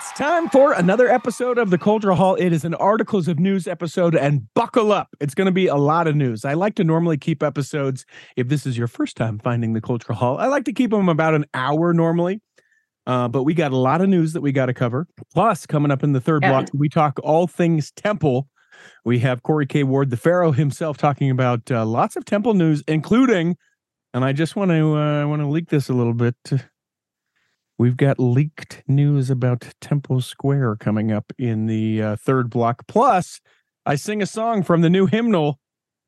It's time for another episode of the Cultural Hall. It is an articles of news episode, and buckle up. It's going to be a lot of news. I like to normally keep episodes, if this is your first time finding the Cultural Hall, I like to keep them about an hour normally. Uh, but we got a lot of news that we got to cover. Plus, coming up in the third block, we talk all things temple. We have Corey K. Ward, the Pharaoh himself, talking about uh, lots of temple news, including, and I just want to uh, want to leak this a little bit. We've got leaked news about Temple Square coming up in the uh, third block. Plus, I sing a song from the new hymnal.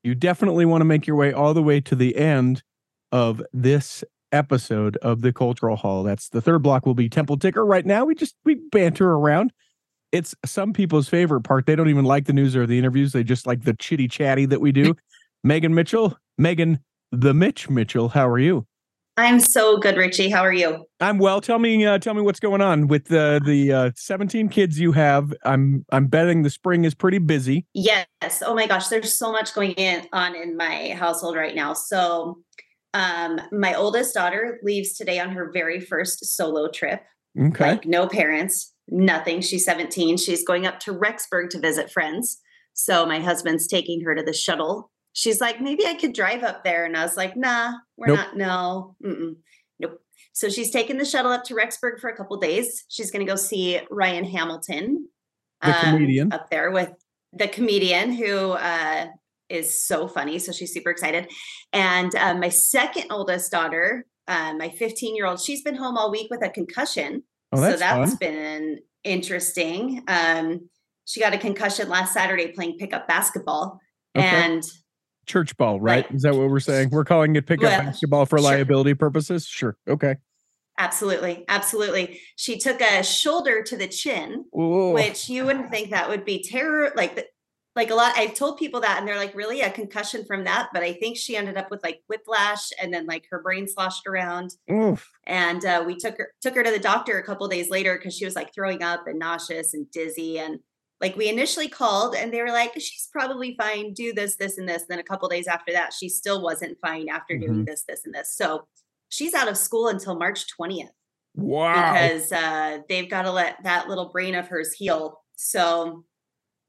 You definitely want to make your way all the way to the end of this episode of the Cultural Hall. That's the third block will be Temple Ticker. Right now, we just we banter around. It's some people's favorite part. They don't even like the news or the interviews. They just like the chitty chatty that we do. Megan Mitchell, Megan the Mitch Mitchell, how are you? I'm so good, Richie. How are you? I'm well. Tell me, uh, tell me what's going on with the the uh, 17 kids you have. I'm I'm betting the spring is pretty busy. Yes. Oh my gosh, there's so much going in, on in my household right now. So, um, my oldest daughter leaves today on her very first solo trip. Okay. Like no parents, nothing. She's 17. She's going up to Rexburg to visit friends. So my husband's taking her to the shuttle she's like, maybe I could drive up there. And I was like, nah, we're Nope. not. No, mm-mm, nope. So she's taking the shuttle up to Rexburg for a couple days. She's going to go see Ryan Hamilton, The comedian. up there with the comedian who uh, is so funny. So she's super excited. And um, my second oldest daughter, uh, my 15 year old, she's been home all week with a concussion. Oh, that's so that's fun. been interesting. Um, she got a concussion last Saturday playing pickup basketball. Okay. And Church ball, right? Right. Is that what we're saying? We're calling it pickup Well, basketball for sure. liability purposes. Sure. Okay. Absolutely, absolutely. She took a shoulder to the chin, Ooh. which you wouldn't think that would be terror. Like, like a lot. I've told people that, and they're like, "Really, a concussion from that?" But I think she ended up with like whiplash, and then like her brain sloshed around. Oof. And uh, we took her took her to the doctor a couple days later because she was like throwing up and nauseous and dizzy. And like we initially called, and they were like, "She's probably fine. Do this, this, and this." then a couple days after that, she still wasn't fine after doing this, this, and this. So she's out of school until March twentieth Wow. because uh, they've got to let that little brain of hers heal. So,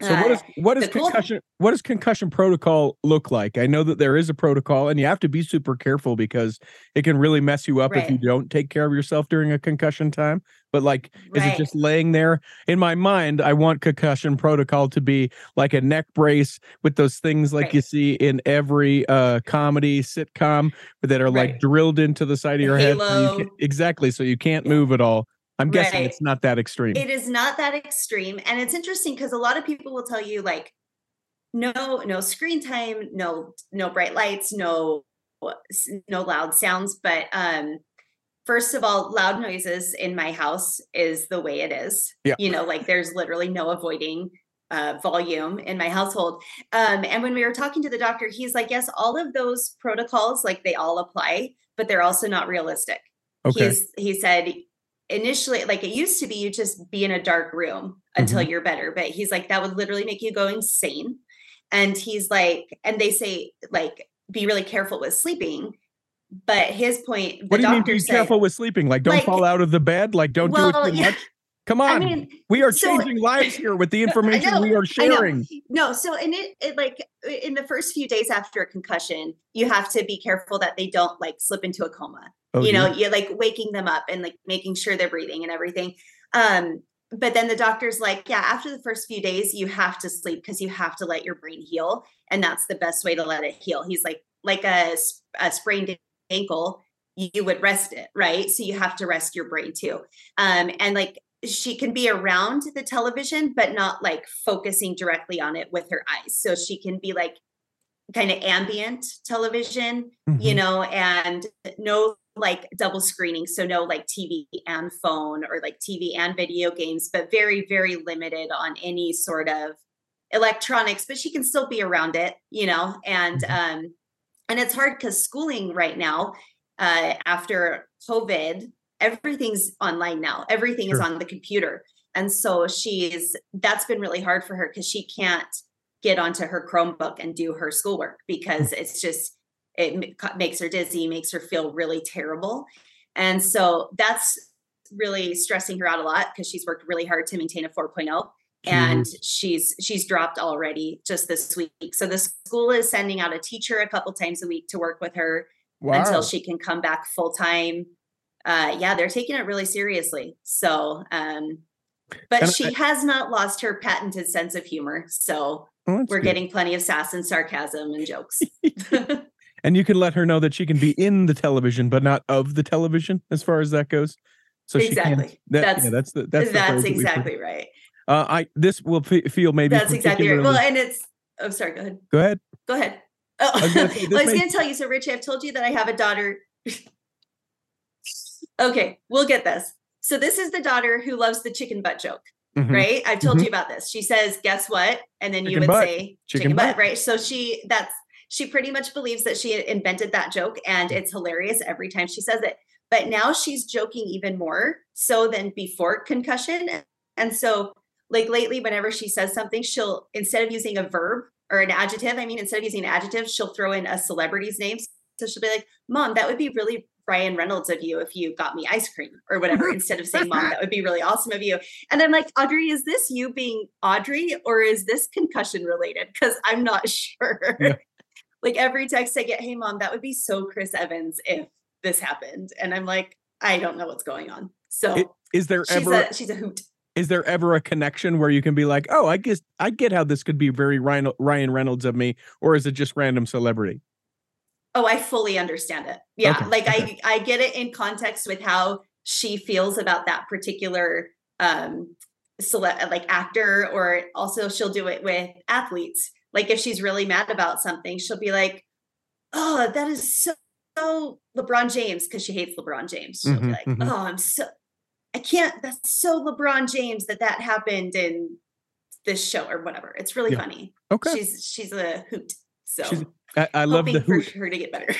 So what is what is concussion what does concussion protocol look like? I know that there is a protocol and you have to be super careful because it can really mess you up if you don't take care of yourself during a concussion time. But like is it just laying there? In my mind, I want concussion protocol to be like a neck brace with those things like Right. you see in every uh comedy sitcom that are like drilled into the side of your head. so you halo. exactly. So you can't Yeah. move at all. I'm guessing Right. it's not that extreme. it is not that extreme, and it's interesting because a lot of people will tell you like, no, no screen time, no, no bright lights, no, no loud sounds. But um, first of all, loud noises in my house is the way it is. Yeah. You know, like there's literally no avoiding uh, volume in my household. Um, and when we were talking to the doctor, he's like, yes, all of those protocols, like they all apply, but they're also not realistic. okay. He's, he said initially, like it used to be, you just be in a dark room until Mm-hmm. you're better. But he's like, that would literally make you go insane. And he's like, and they say, like, be really careful with sleeping. But his point, the What do you mean be said, careful with sleeping? Like don't Like- fall out of the bed? Like don't do it too yeah. much? Come on. I mean, we are so- changing lives here with the information know, we are sharing. No, so in it, it like in the first few days after a concussion, you have to be careful that they don't like slip into a coma. Oh, you know, yeah. you're like waking them up and like making sure they're breathing and everything. Um, but then the doctor's like, yeah, after the first few days, you have to sleep because you have to let your brain heal, and that's the best way to let it heal. He's like, like a sprained ankle, you would rest it, right? So you have to rest your brain too. Um, and like she can be around the television, but not like focusing directly on it with her eyes. So she can be like kind of ambient television, you Mhm. know, and no like double screening. So no like TV and phone or like TV and video games, but very, very limited on any sort of electronics, but she can still be around it, you know, and Mhm. um and it's hard because schooling right now, uh after COVID, everything's online now. Everything is on the computer. And so she's that's been really hard for her because she can't get onto her Chromebook and do her schoolwork because it's just it makes her dizzy, makes her feel really terrible. And so that's really stressing her out a lot because she's worked really hard to maintain a 4.0 and she's she's dropped already just this week. So the school is sending out a teacher a couple times a week to work with her Wow. until she can come back full time. Uh, yeah, they're taking it really seriously. So, um, but And I- she has not lost her patented sense of humor. So Oh, we're good. getting plenty of sass and sarcasm and jokes. and you can let her know that she can be in the television, but not of the television, as far as that goes. So she. Exactly. That, That's- yeah, that's the that's, That's, the phrase that exactly right. Uh, I this will fe- feel maybe That's exactly right. Well, and it's. Oh, sorry. Go ahead. go ahead. Go ahead. Oh, I was gonna well, I was may- going to tell you. So, Richie, I've told you that I have a daughter. okay, we'll get this. So, this is the daughter who loves the chicken butt joke. Mhm. right? I've told Mhm. you about this. She says, "Guess what?" And then you would butt. say, Chicken "Chicken, butt. butt," right? So she that's she pretty much believes that she invented that joke, and it's hilarious every time she says it. But now she's joking even more so than before concussion, and so like lately, whenever she says something, she'll instead of using a verb or an adjective, I mean, instead of using an adjective, she'll throw in a celebrity's name. So she'll be like, "Mom, that would be really." Ryan Reynolds of you if you got me ice cream or whatever instead of saying mom that would be really awesome of you and I'm like, Audrey, is this you being Audrey or is this concussion related? Because I'm not sure. Yeah. Like every text I get, hey, mom, that would be so Chris Evans if this happened. And I'm like, I don't know what's going on. So It- Is there she's, ever a, she's a hoot. is there ever a connection where you can be like, oh, I guess I get how this could be very Ryan Ryan Reynolds of me, or is it just random celebrity? Oh, I fully understand it. Yeah. Okay, Like okay. I, I get it in context with how she feels about that particular um select like actor or also she'll do it with athletes like if she's really mad about something she'll be like oh that is so, so lebron james because she hates lebron james she'll be Mhm, like mhm. oh i'm so i can't that's so lebron james that that happened in this show or whatever it's really Yeah. funny Okay, she's she's a hoot so She's I, I love the hoot. her to get better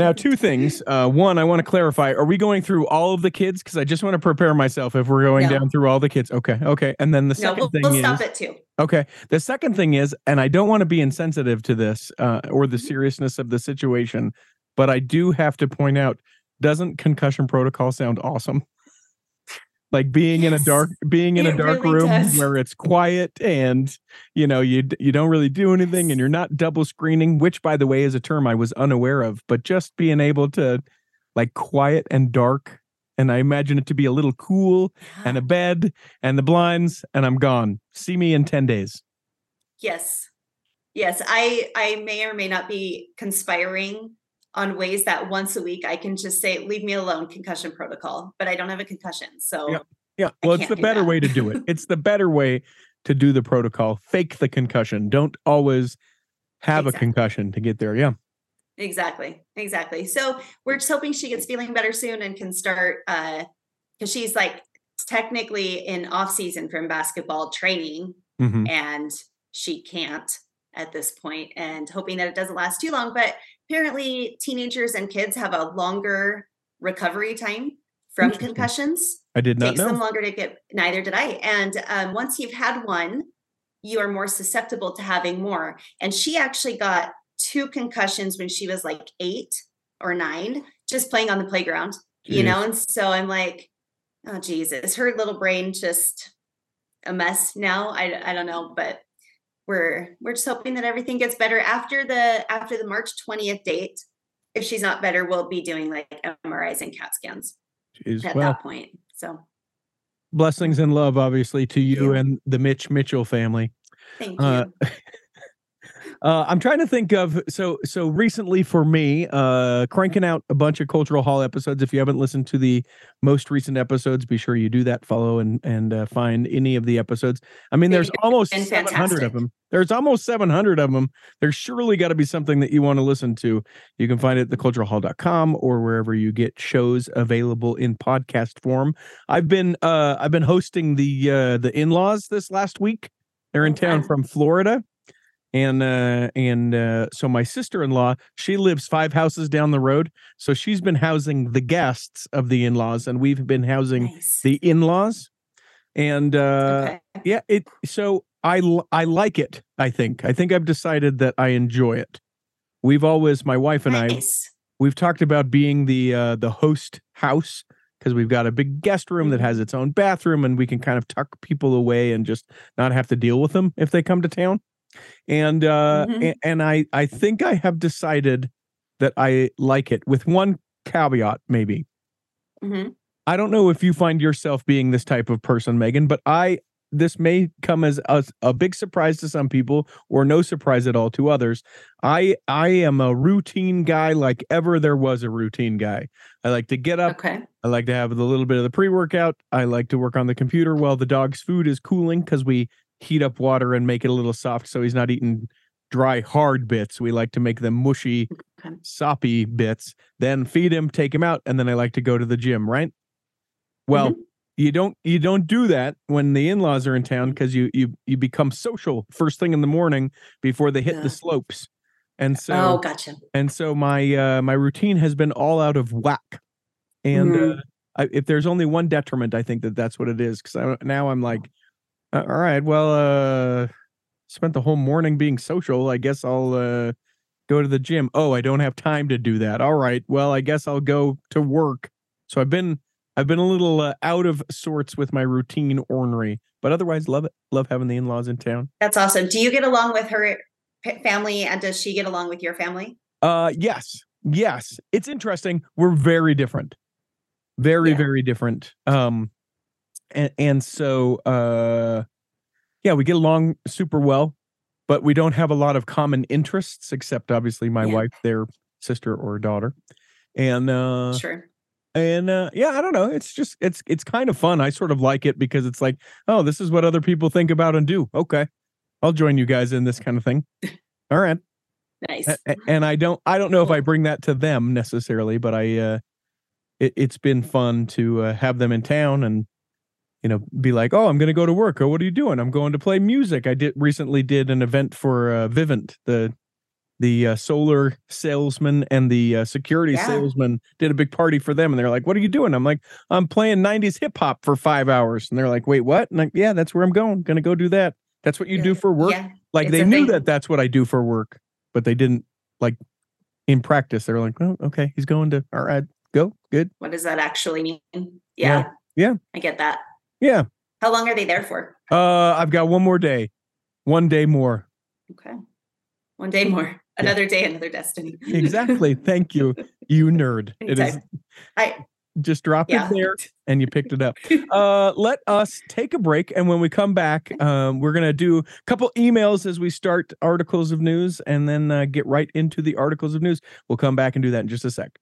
Now, two things. Uh, one, I want to clarify: Are we going through all of the kids? Because I just want to prepare myself if we're going No. down through all the kids. Okay, okay. And then the no second we'll, thing we'll is stop it too okay. The second thing is, and I don't want to be insensitive to this uh, or the Mhm. seriousness of the situation, but I do have to point out: doesn't concussion protocol sound awesome? Like being in a dark, being in a dark really room does. where it's quiet and you know you you don't really do anything Yes. and you're not double screening, which by the way is a term I was unaware of. But just being able to like quiet and dark, and I imagine it to be a little cool and a bed and the blinds, and I'm gone. See me in ten days. Yes. Yes, I I may or may not be conspiring on ways that once a week I can just say leave me alone concussion protocol, but I don't have a concussion. So Yep. Yeah, well, it's the better that. way to do it. It's the better way to do the protocol. Fake the concussion. Don't always have a concussion to get there. Yeah. exactly. Exactly. So we're just hoping she gets feeling better soon and can start uh because she's like technically in off season from basketball training Mhm. and she can't at this point and hoping that it doesn't last too long but apparently teenagers and kids have a longer recovery time from concussions. I did not takes them longer to get neither did i. And um, once you've had one you are more susceptible to having more. And she actually got two concussions when she was like eight or nine just playing on the playground you know? And so i'm like oh jesus her little brain just a mess now. I, I don't know but we're we're just hoping that everything gets better after the after the march 20th date if she's not better we'll be doing like mris and cat scans Jeez. at Well, that point so blessings and love, obviously, to you you. and the Mitch Mitchell family. thank you Uh, Uh, I'm trying to think of so so recently for me, uh, cranking out a bunch of cultural hall episodes. If you haven't listened to the most recent episodes, be sure you do that. Follow and and uh, find any of the episodes. I mean, there's almost 700 of them. There's almost 700 of them. There's surely got to be something that you want to listen to. You can find it at theculturalhall.com or wherever you get shows available in podcast form. I've been uh I've been hosting the uh the in-laws this last week. They're in Oh, town from Florida and uh and uh so my sister-in-law she lives five houses down the road so she's been housing the guests of the in-laws and we've been housing nice. the in-laws and uh okay. yeah it so i i like it i think. I think i've decided that i enjoy it. We've always my wife and I we've talked about being the uh the host house because we've got a big guest room that has its own bathroom and we can kind of tuck people away and just not have to deal with them if they come to town and uh Mhm. a- and i i think i have decided that i like it with one caveat maybe Mhm. i don't know if you find yourself being this type of person megan but i this may come as a, a big surprise to some people or no surprise at all to others i i am a routine guy like ever there was a routine guy i like to get up Okay. I like to have a little bit of the pre-workout. I like to work on the computer while the dog's food is cooling because we heat up water and make it a little soft so he's not eating dry hard bits. We like to make them mushy, Okay. soppy bits. Then feed him, take him out, and then I like to go to the gym, right? Well, Mhm. you don't you don't do that when the in-laws are in town because you you you become social first thing in the morning before they hit Yeah. the slopes. And so oh, gotcha. and so my uh my routine has been all out of whack and Mhm. uh, I, if there's only one detriment i think that that's what it is because now i'm like uh, all right well uh spent the whole morning being social i guess i'll uh go to the gym oh i don't have time to do that all right well i guess i'll go to work so i've been i've been a little uh, out of sorts with my routine ornery but otherwise love it love having the in-laws in town That's awesome. Do you get along with her family and does she get along with your family? Uh yes. Yes. It's interesting. We're very different. Very, Yeah. very different. Um and, and so uh yeah, we get along super well, but we don't have a lot of common interests except obviously my Yeah. wife, their sister or daughter. And uh Sure. and uh yeah, I don't know. It's just it's it's kind of fun. I sort of like it because it's like, oh, this is what other people think about and do. Okay. I'll join you guys in this kind of thing. All right Nice. a- and I don't I don't know if I bring that to them necessarily, but I uh it, it's been fun to uh, have them in town and you know be like, "Oh, I'm going to go to work." Or what are you doing? I'm going to play music. I did recently did an event for uh, Vivint, the the uh, solar salesman and the uh, security Yeah. salesman did a big party for them and they're like, "What are you doing?" I'm like, "I'm playing 90s hip hop for 5 hours." And they're like, "Wait, what?" And like, "Yeah, that's where I'm going. Going to go do that." That's what you do for work? Yeah. like they knew thing. that that's what I do for work, but they didn't like in practice. They were like, "Oh, okay, he's going to all right, go good, What does that actually mean? Yeah. Yeah. Yeah. I get that. Yeah." How long are they there for? Uh, I've got one more day, one day more. Okay. One day more. Another day, another destiny. Exactly. Thank you, you nerd. It is. I just dropped yeah. it there and you picked it up. Uh, let us take a break, and when we come back, um, we're gonna do a couple emails as we start articles of news, and then uh, get right into the articles of news. We'll come back and do that in just a sec.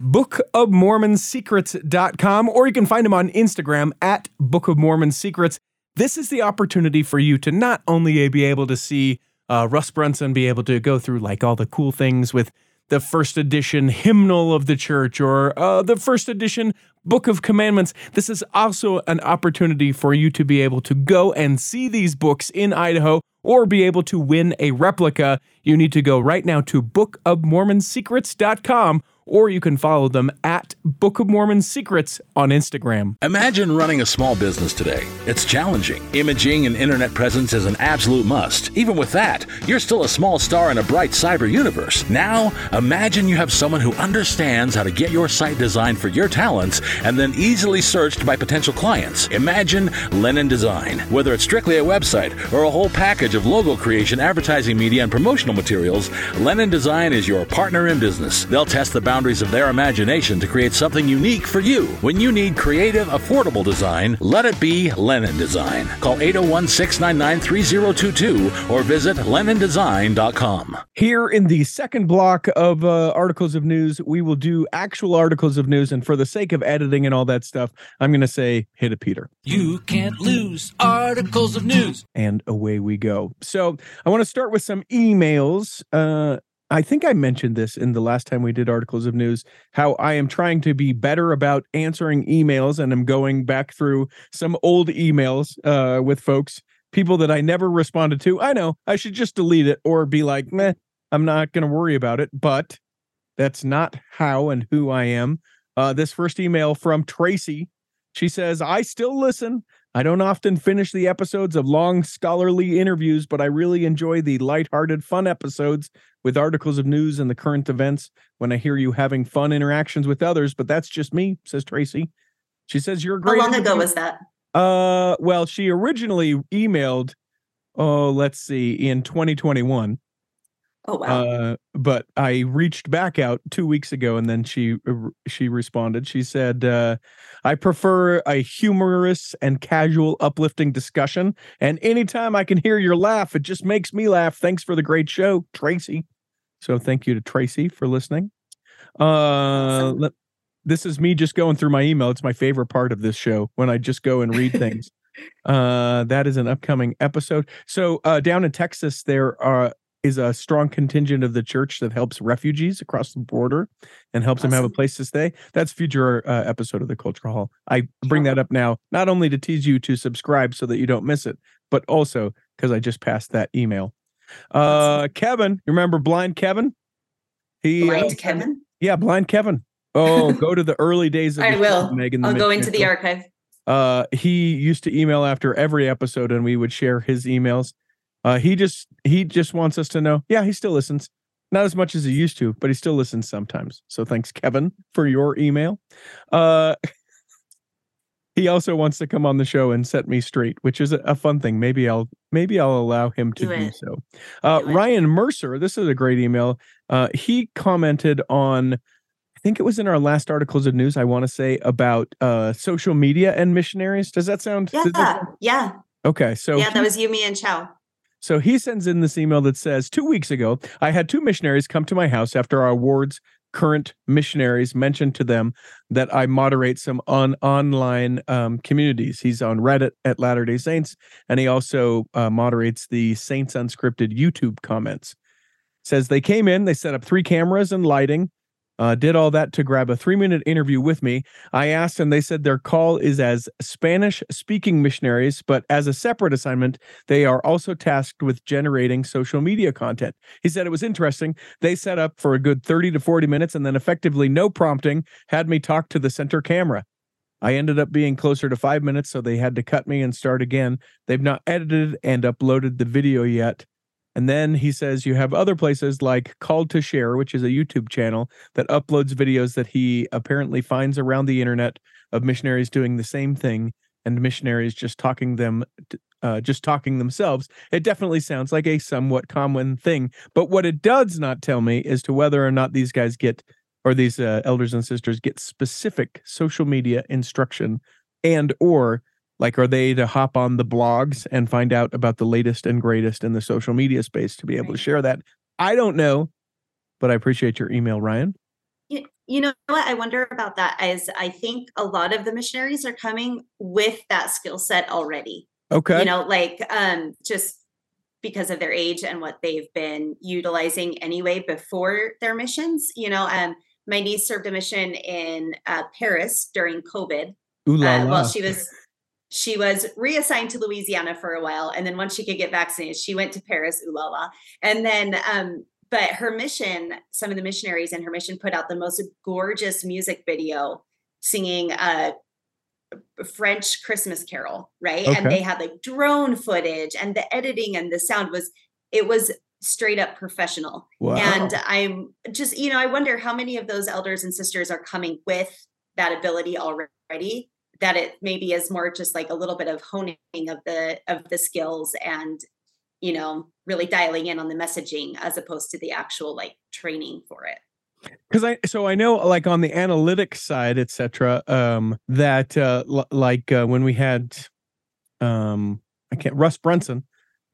bookofmormonsecrets.com or you can find him on Instagram at Book of Mormon Secrets. This is the opportunity for you to not only be able to see uh, Russ Brunson be able to go through like all the cool things with the first edition hymnal of the church or uh, the first edition Book of Commandments. This is also an opportunity for you to be able to go and see these books in Idaho or be able to win a replica. You need to go right now to bookofmormonsecrets.com or you can follow them at Book of Mormon Secrets on Instagram. Imagine running a small business today. It's challenging. Imaging and internet presence is an absolute must. Even with that, you're still a small star in a bright cyber universe. Now, imagine you have someone who understands how to get your site designed for your talents and then easily searched by potential clients. Imagine Lennon Design. Whether it's strictly a website or a whole package of logo creation, advertising media, and promotional materials, Lennon Design is your partner in business. They'll test the boundaries of their imagination to create something unique for you. When you need creative, affordable design, let it be Lennon Design. Call 801 699 3022 or visit LennonDesign.com. Here in the second block of uh, articles of news, we will do actual articles of news. And for the sake of editing and all that stuff, I'm going to say hit a Peter. You can't lose articles of news. and away we go. So I want to start with some emails. Uh, I think I mentioned this in the last time we did articles of news, how I am trying to be better about answering emails and I'm going back through some old emails uh, with folks, people that I never responded to. I know I should just delete it or be like, meh, I'm not going to worry about it. But that's not how and who I am. Uh, this first email from Tracy. She says, I still listen. I don't often finish the episodes of long scholarly interviews, but I really enjoy the lighthearted, fun episodes with articles of news and the current events when I hear you having fun interactions with others. But that's just me, says Tracy. She says you're a great. How long ago was that? Uh, well, she originally emailed. Oh, let's see, in 2021. Oh wow. Uh, but I reached back out two weeks ago, and then she uh, she responded. She said, uh, "I prefer a humorous and casual, uplifting discussion, and anytime I can hear your laugh, it just makes me laugh. Thanks for the great show, Tracy." So thank you to Tracy for listening. Uh, Awesome. let- this is me just going through my email. It's my favorite part of this show when I just go and read things. uh, that is an upcoming episode. So uh, down in Texas, there are is a strong contingent of the church that helps refugees across the border and helps them have a place to stay. That's future uh, episode of the Cultural Hall. I bring that up now, not only to tease you to subscribe so that you don't miss it, but also because I just passed that email. Uh, Kevin, you remember Blind Kevin? He, uh, Kevin. yeah, Blind Kevin. Oh, go to the early days of I the will. show, Megan. I'll go into the archive. uh he used to email after every episode and we would share his emails uh he just he just wants us to know yeah he still listens not as much as he used to but he still listens sometimes so thanks kevin for your email uh he also wants to come on the show and set me straight which is a, a fun thing maybe i'll maybe i'll allow him to Do do, so uh Do ryan mercer this is a great email uh he commented on I think it was in our last articles of news. I want to say about uh, social media and missionaries. Does that sound? Yeah, that- yeah, okay, so yeah. That was you, me, and Chow. so he sends in this email that says two weeks ago I had two missionaries come to my house after our awards. Current missionaries mentioned to them that I moderate some on online um, communities. He's on Reddit at Latter Day Saints, and he also uh, moderates the Saints Unscripted YouTube comments. Says they came in, they set up three cameras and lighting, uh, did all that to grab a three minute interview with me. I asked, and they said their call is as Spanish speaking missionaries, but as a separate assignment, they are also tasked with generating social media content. He said it was interesting. They set up for a good 30 to 40 minutes and then effectively no prompting had me talk to the center camera. I ended up being closer to five minutes, so they had to cut me and start again. They've not edited and uploaded the video yet. And then he says you have other places like Called to Share, which is a YouTube channel that uploads videos that he apparently finds around the internet of missionaries doing the same thing and missionaries just talking them uh, just talking themselves. It definitely sounds like a somewhat common thing but what it does not tell me is to whether or not these guys get or these uh, elders and sisters get specific social media instruction and or like are they to hop on the blogs and find out about the latest and greatest in the social media space to be able to share that i don't know but i appreciate your email ryan You, you know what I wonder about that is I think a lot of the missionaries are coming with that skill set already. okay You know, like um just because of their age and what they've been utilizing anyway before their missions. You know, um my niece served a mission in uh, Paris during COVID. Ooh la Uh, la. well, she was she was reassigned to Louisiana for a while, and then once she could get vaccinated, she went to Paris. Ooh la la! And then, um, but her mission, some of the missionaries in her mission put out the most gorgeous music video singing a French Christmas carol, right? And they had like drone footage, and the editing and the sound was it was straight up professional. wow. And I'm just, you know, I wonder how many of those elders and sisters are coming with that ability already. That it maybe is more just like a little bit of honing of the of the skills and you know really dialing in on the messaging as opposed to the actual like training for it. because I so I know like on the analytics side, etc. Um, that uh, l- like uh, when we had, um, I can't Russ Brunson.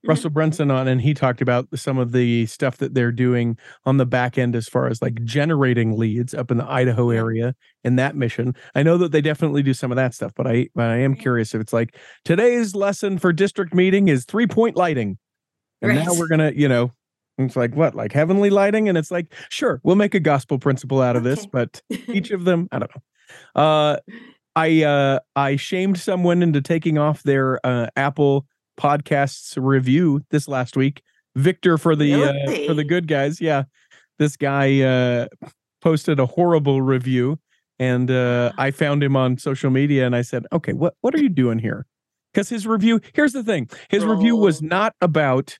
Russell Brunson on, and he talked about some of the stuff that they're doing on the back end as far as like generating leads up in the Idaho area in that mission. I know that they definitely do some of that stuff, but I but I am curious if it's like today's lesson for district meeting is three point lighting, and now we're gonna you know. It's like what, like heavenly lighting, and it's like, sure, we'll make a gospel principle out of this, but each of them, I don't know. Uh, I uh, I shamed someone into taking off their uh, Apple Podcasts review this last week. Victor for the uh, for the good guys, yeah. This guy uh, posted a horrible review, and uh, I found him on social media, and I said, "Okay, what what are you doing here?" because his review. Here's the thing: his review was Oh. not about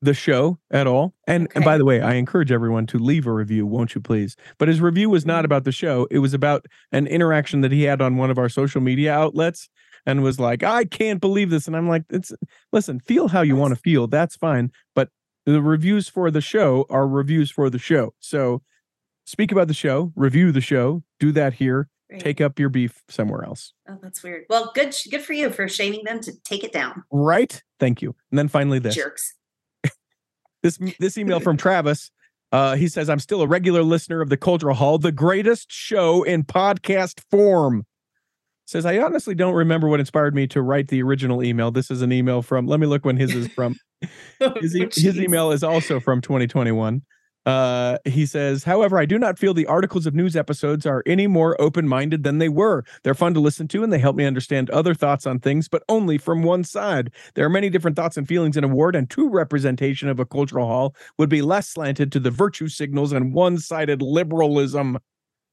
the show at all. And and by the way, I encourage everyone to leave a review, won't you please? But his review was not Mhm. about the show. It was about an interaction that he had on one of our social media outlets and was like, I can't believe this. And I'm like, it's listen, feel how you want to feel. That's fine. But the reviews for the show are reviews for the show. So speak about the show, review the show, do that here, Right. take up your beef somewhere else. Oh, that's weird. Well, good good for you for shaming them to take it down. Right? Thank you. And then finally this. Jerks. this this email from Travis. Uh, he says, "I'm still a regular listener of the Cultural Hall, the greatest show in podcast form." Says, "I honestly don't remember what inspired me to write the original email. This is an email from. Let me look when his is from. His, e- his email is also from 2021. Uh, he says, however, I do not feel the articles of news episodes are any more open minded than they were. They're fun to listen to and they help me understand other thoughts on things, but only from one side. There are many different thoughts and feelings in a ward, and true representation of a cultural hall would be less slanted to the virtue signals and one sided liberalism.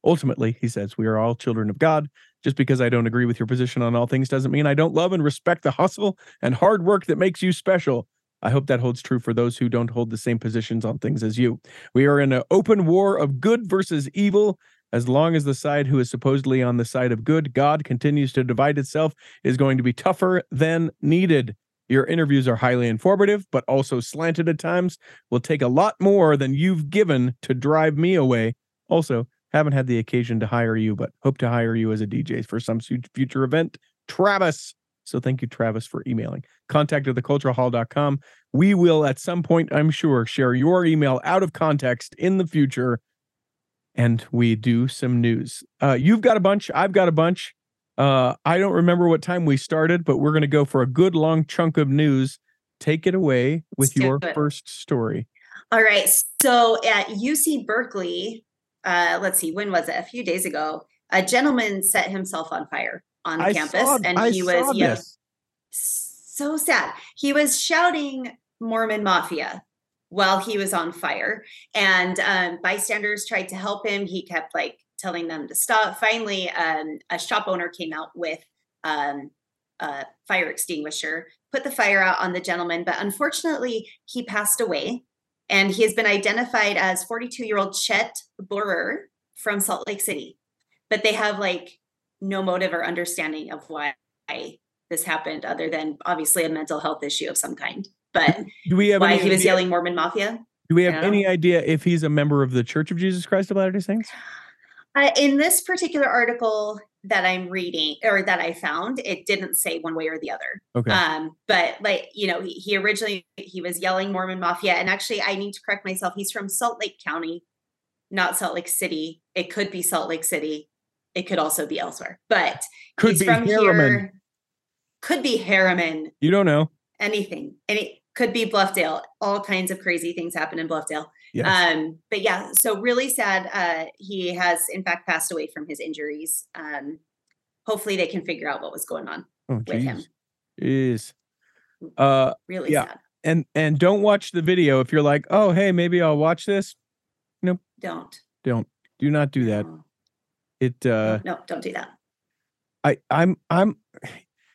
Ultimately, he says, we are all children of God. Just because I don't agree with your position on all things doesn't mean I don't love and respect the hustle and hard work that makes you special. I hope that holds true for those who don't hold the same positions on things as you. We are in an open war of good versus evil. As long as the side who is supposedly on the side of good, God, continues to divide itself, is going to be tougher than needed. Your interviews are highly informative, but also slanted at times. Will take a lot more than you've given to drive me away. Also, haven't had the occasion to hire you, but hope to hire you as a DJ for some future event. Travis. So thank you, Travis, for emailing. Contact at theculturalhall.com. We will at some point, I'm sure, share your email out of context in the future. And we do some news. Uh, you've got a bunch. I've got a bunch. Uh, I don't remember what time we started, but we're going to go for a good long chunk of news. Take it away with your it. first story. All right. So at UC Berkeley, uh, let's see, when was it? A few days ago, a gentleman set himself on fire on I campus, saw, and I he was yeah, so sad. He was shouting Mormon Mafia while he was on fire, and um, bystanders tried to help him. He kept like telling them to stop. Finally, um, a shop owner came out with um, a fire extinguisher, put the fire out on the gentleman, but unfortunately, he passed away. And he has been identified as 42 year old Chet Borer from Salt Lake City. But they have like no motive or understanding of why this happened, other than obviously a mental health issue of some kind. But Do we have why he was idea- yelling Mormon Mafia? Do we have any idea if he's a member of the Church of Jesus Christ of Latter-day Saints? Uh, in this particular article that I'm reading or that I found, it didn't say one way or the other. Okay. Um, but like you know, he, he originally he was yelling Mormon Mafia, and actually, I need to correct myself. He's from Salt Lake County, not Salt Lake City. It could be Salt Lake City. It could also be elsewhere, but Could he's be from Herriman. here. Could be Herriman. You don't know. Anything, and it could be Bluffdale. All kinds of crazy things happen in Bluffdale. Yes. Um, but yeah, so really sad. Uh, he has in fact passed away from his injuries. Um, hopefully they can figure out what was going on. oh, with him. jeez. Jeez. Uh, Really Yeah. sad. and and don't watch the video if you're like, oh, hey, maybe I'll watch this. No don't Don't do not do that. No, It uh no, don't do that. I I'm I'm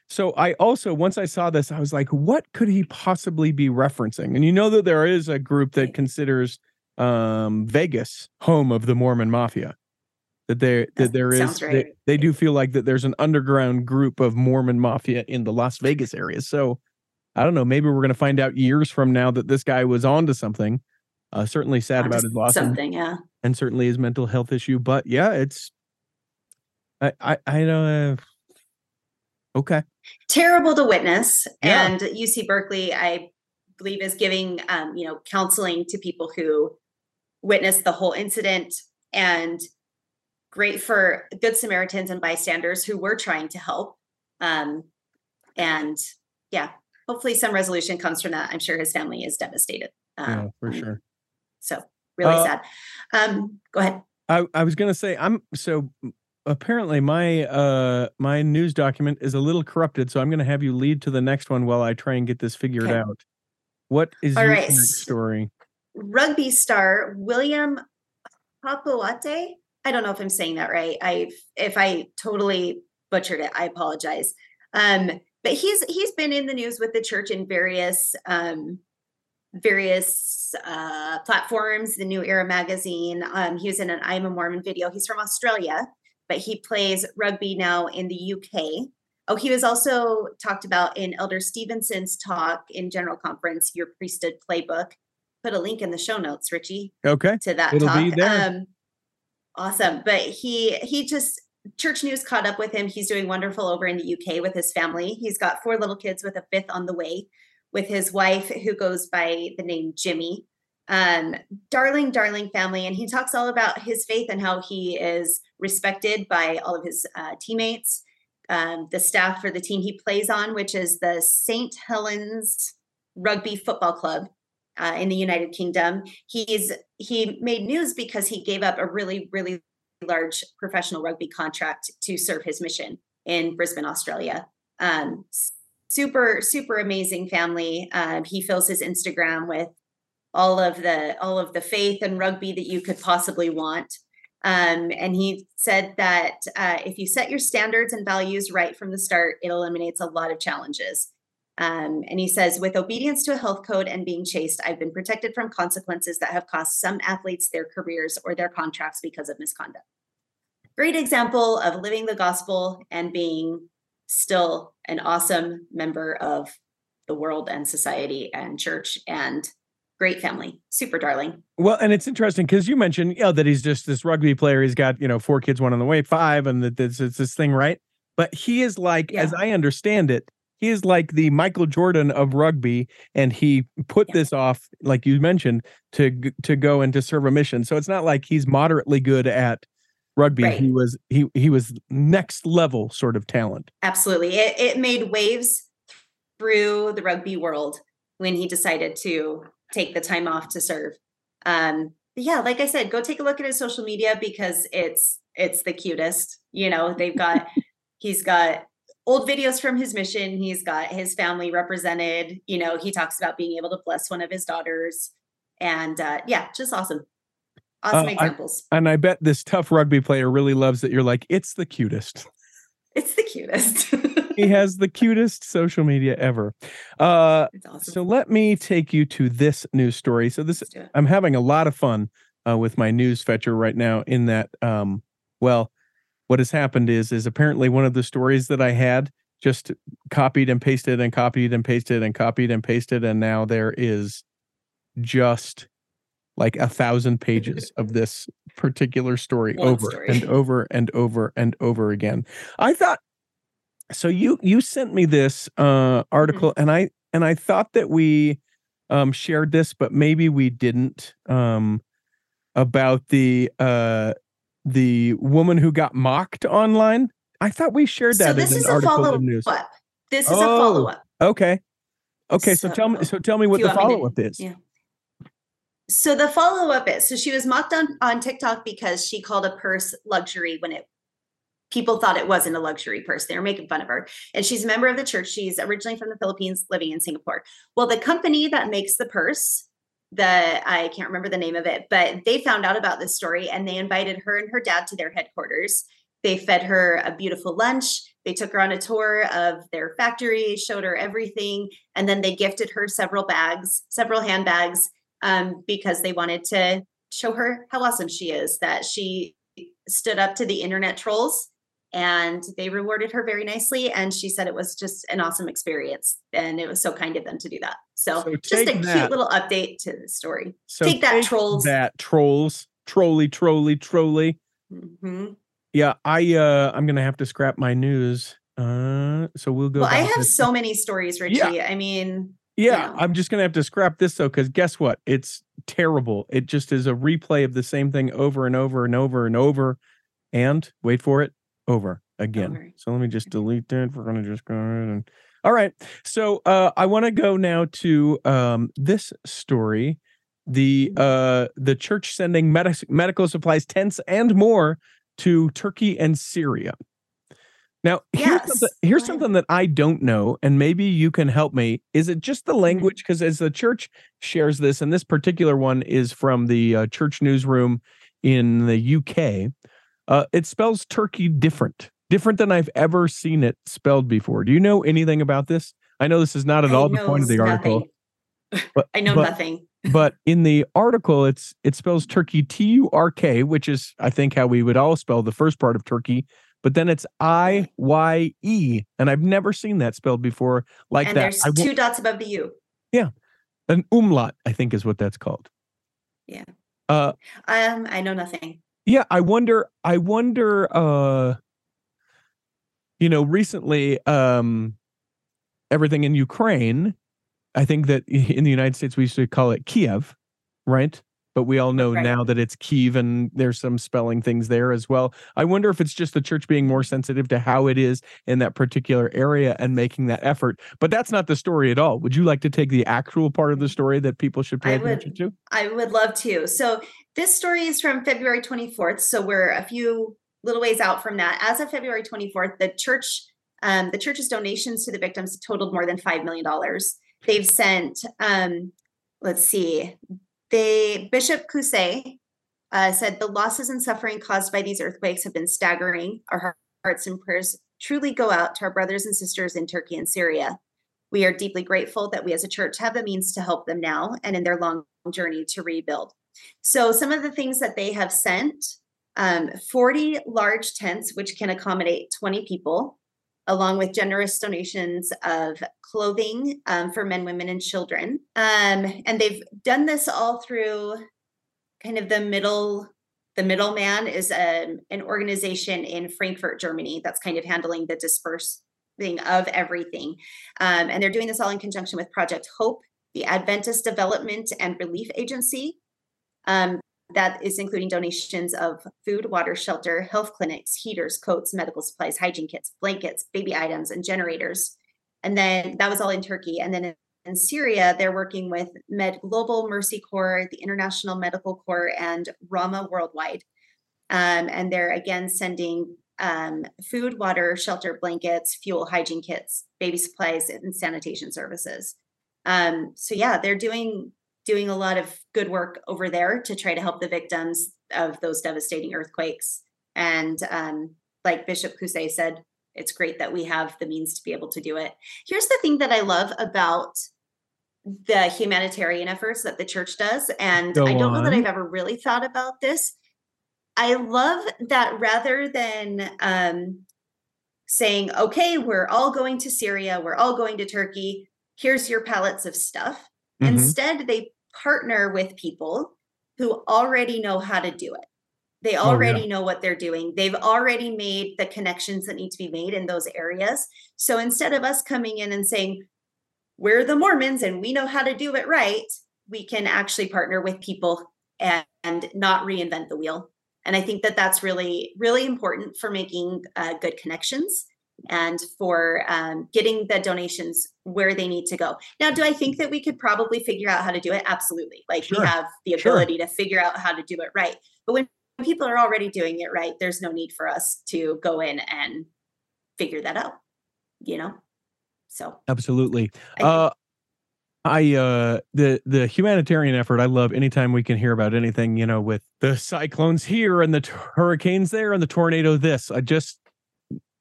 so I also once I saw this, I was like, what could he possibly be referencing? And you know that there is a group that considers um Vegas home of the Mormon mafia. That there that That there is sounds they, they do feel like that there's an underground group of Mormon mafia in the Las Vegas area. So I don't know, maybe we're gonna find out years from now that this guy was onto something. Uh certainly sad about his loss and, something. Yeah. and certainly his mental health issue. But yeah, it's I I I don't uh, okay. Terrible to witness. Yeah. And UC Berkeley, I believe, is giving um, you know counseling to people who witnessed the whole incident and great for good Samaritans and bystanders who were trying to help. Um, and yeah, hopefully some resolution comes from that. I'm sure his family is devastated. Yeah, Um, for sure. So really Uh, sad. Um, go ahead. I, I was gonna say I'm so apparently my uh my news document is a little corrupted, so I'm gonna have you lead to the next one while I try and get this figured Okay. out. What is All your right. story? Rugby star William Papuate. I don't know if I'm saying that right. I if I totally butchered it, I apologize. Um, but he's he's been in the news with the church in various um, various uh, platforms. The New Era magazine. Um, he was in an I'm a Mormon video. He's from Australia, but he plays rugby now in the UK. Oh, he was also talked about in Elder Stevenson's talk in General Conference, Your Priesthood Playbook. Put a link in the show notes, Richie. Okay. To that It'll talk. be there. Um, awesome. But he he just church news caught up with him. He's doing wonderful over in the UK with his family. He's got four little kids with a fifth on the way, with his wife who goes by the name Jimmy. Um, darling, darling family. And he talks all about his faith and how he is respected by all of his uh, teammates, um, the staff for the team he plays on, which is the St. Helens Rugby Football Club. Uh, in the United Kingdom, he's he made news because he gave up a really really large professional rugby contract to serve his mission in Brisbane, Australia. Um, super, super amazing family. Um, he fills his Instagram with all of the all of the faith and rugby that you could possibly want. Um, and he said that uh, if you set your standards and values right from the start, it eliminates a lot of challenges. Um, and he says, with obedience to a health code and being chaste, I've been protected from consequences that have cost some athletes their careers or their contracts because of misconduct. Great example of living the gospel and being still an awesome member of the world and society and church and great family super darling well and it's interesting because you mentioned you know that he's just this rugby player he's got you know four kids one on the way five and that this it's this thing right but he is like yeah. as i understand it he is like the Michael Jordan of rugby, and he put yeah. this off, like you mentioned, to to go and to serve a mission. So it's not like he's moderately good at rugby. Right. He was he he was next level sort of talent. Absolutely, it it made waves through the rugby world when he decided to take the time off to serve. Um, yeah, like I said, go take a look at his social media because it's it's the cutest. You know, they've got he's got old videos from his mission. He's got his family represented. You know, he talks about being able to bless one of his daughters. And uh, yeah, just awesome. Awesome uh, examples. I, and I bet this tough rugby player really loves that you're like, it's the cutest. It's the cutest. he has the cutest social media ever. Uh, awesome. So let me take you to this news story. So this, I'm having a lot of fun uh, with my news fetcher right now. In that, um, well, what has happened is is apparently one of the stories that I had just copied and pasted and copied and pasted and copied and pasted and now there is just like a thousand pages of this particular story one over story. and over and over and over again. I thought so you you sent me this uh article mm-hmm. and I and I thought that we um shared this but maybe we didn't um about the uh the woman who got mocked online? I thought we shared that. So this is a follow up. This is oh, a follow up. Okay. Okay. So, so, tell me. So tell me what the follow up is. Yeah. So the follow up is so she was mocked on on TikTok because she called a purse luxury when it people thought it wasn't a luxury purse. They were making fun of her. And she's a member of the church. She's originally from the Philippines, living in Singapore. Well, the company that makes the purse the I can't remember the name of it, but they found out about this story and they invited her and her dad to their headquarters. They fed her a beautiful lunch. They took her on a tour of their factory, showed her everything, and then they gifted her several bags, several handbags, um, because they wanted to show her how awesome she is. That she stood up to the internet trolls and they rewarded her very nicely and she said it was just an awesome experience and it was so kind of them to do that. So, so just a that. cute little update to the story. So take that trolls. that trolls. Trolly trolly trolly mm-hmm. yeah i uh i'm gonna have to scrap my news. Uh so we'll go well i have so many stories richie. Yeah. i mean yeah you know. i'm just gonna have to scrap this though because guess what? It's terrible. It just is a replay of the same thing over and over and over and over and wait for it over again. Over. So let me just delete that. We're going to just go ahead and. All right. So uh, I want to go now to um, this story. The mm-hmm. uh, the church sending med- medical supplies, tents, and more to Turkey and Syria. Now, here's, something, here's something that I don't know, and maybe you can help me. Is it just the mm-hmm. language? Because as the church shares this, and this particular one is from the uh, church newsroom in the UK, uh, it spells turkey different different than I've ever seen it spelled before. Do you know anything about this? I know this is not at I all the point of the article. nothing. But, I know but- nothing. but in the article it's it spells turkey t-u-r-k which is i think how we would all spell the first part of turkey but then it's i-y-e and i've never seen that spelled before like and that there's I two dots above the U. Yeah, an umlaut i think is what that's called Yeah. uh Um, I know nothing. Yeah i wonder i wonder uh you know recently um everything in ukraine i think that in the united states we used to call it kiev right but we all know Right. now that it's Kyiv and there's some spelling things there as well i wonder if it's just the church being more sensitive to how it is in that particular area and making that effort but that's not the story at all would you like to take the actual part of the story that people should pay I would. attention to I would love to. So this story is from February 24th. So we're a few little ways out from that. As of February 24th, the church, um, the church's donations to the victims totaled more than five million dollars. They've sent, um, let's see, they Bishop Caussé uh, said the losses and suffering caused by these earthquakes have been staggering. Our hearts and prayers truly go out to our brothers and sisters in Turkey and Syria. We are deeply grateful that we as a church have the means to help them now and in their long journey to rebuild. So, some of the things that they have sent um, 40 large tents, which can accommodate 20 people, along with generous donations of clothing um, for men, women, and children. Um, and they've done this all through kind of the middle. The middleman is um an organization in Frankfurt, Germany, that's kind of handling the dispersing of everything. Um, and they're doing this all in conjunction with Project Hope, the Adventist Development and Relief Agency. That is including donations of food, water, shelter, health clinics, heaters, coats, medical supplies, hygiene kits, blankets, baby items, and generators. And then that was all in Turkey. And then in, in Syria, they're working with MedGlobal Mercy Corps, the International Medical Corps, and Rahma Worldwide. Um, and they're again sending um, food, water, shelter, blankets, fuel, hygiene kits, baby supplies, and sanitation services. Um, so yeah, they're doing doing a lot of good work over there to try to help the victims of those devastating earthquakes. And um, like Bishop Caussé said, it's great that we have the means to be able to do it. Here's the thing that I love about the humanitarian efforts that the church does. And Go I don't know that. I've ever really thought about this. I love that rather than um, saying, okay, we're all going to Syria, we're all going to Turkey, here's your pallets of stuff. Mhm. Instead, they partner with people who already know how to do it. They Oh, yeah. already know what they're doing. They've already made the connections that need to be made in those areas. So instead of us coming in and saying, we're the Mormons and we know how to do it right, we can actually partner with people and, and not reinvent the wheel. And I think that that's really, really important for making uh, good connections and for um, getting the donations where they need to go. Now, do I think that we could probably figure out how to do it? Absolutely. Like Sure. we have the Sure. ability to figure out how to do it right. But when people are already doing it right, there's no need for us to go in and figure that out, you know? So Absolutely. I- Uh, I uh the the humanitarian effort I love anytime we can hear about anything you know with the cyclones here and the t- hurricanes there and the tornado this I just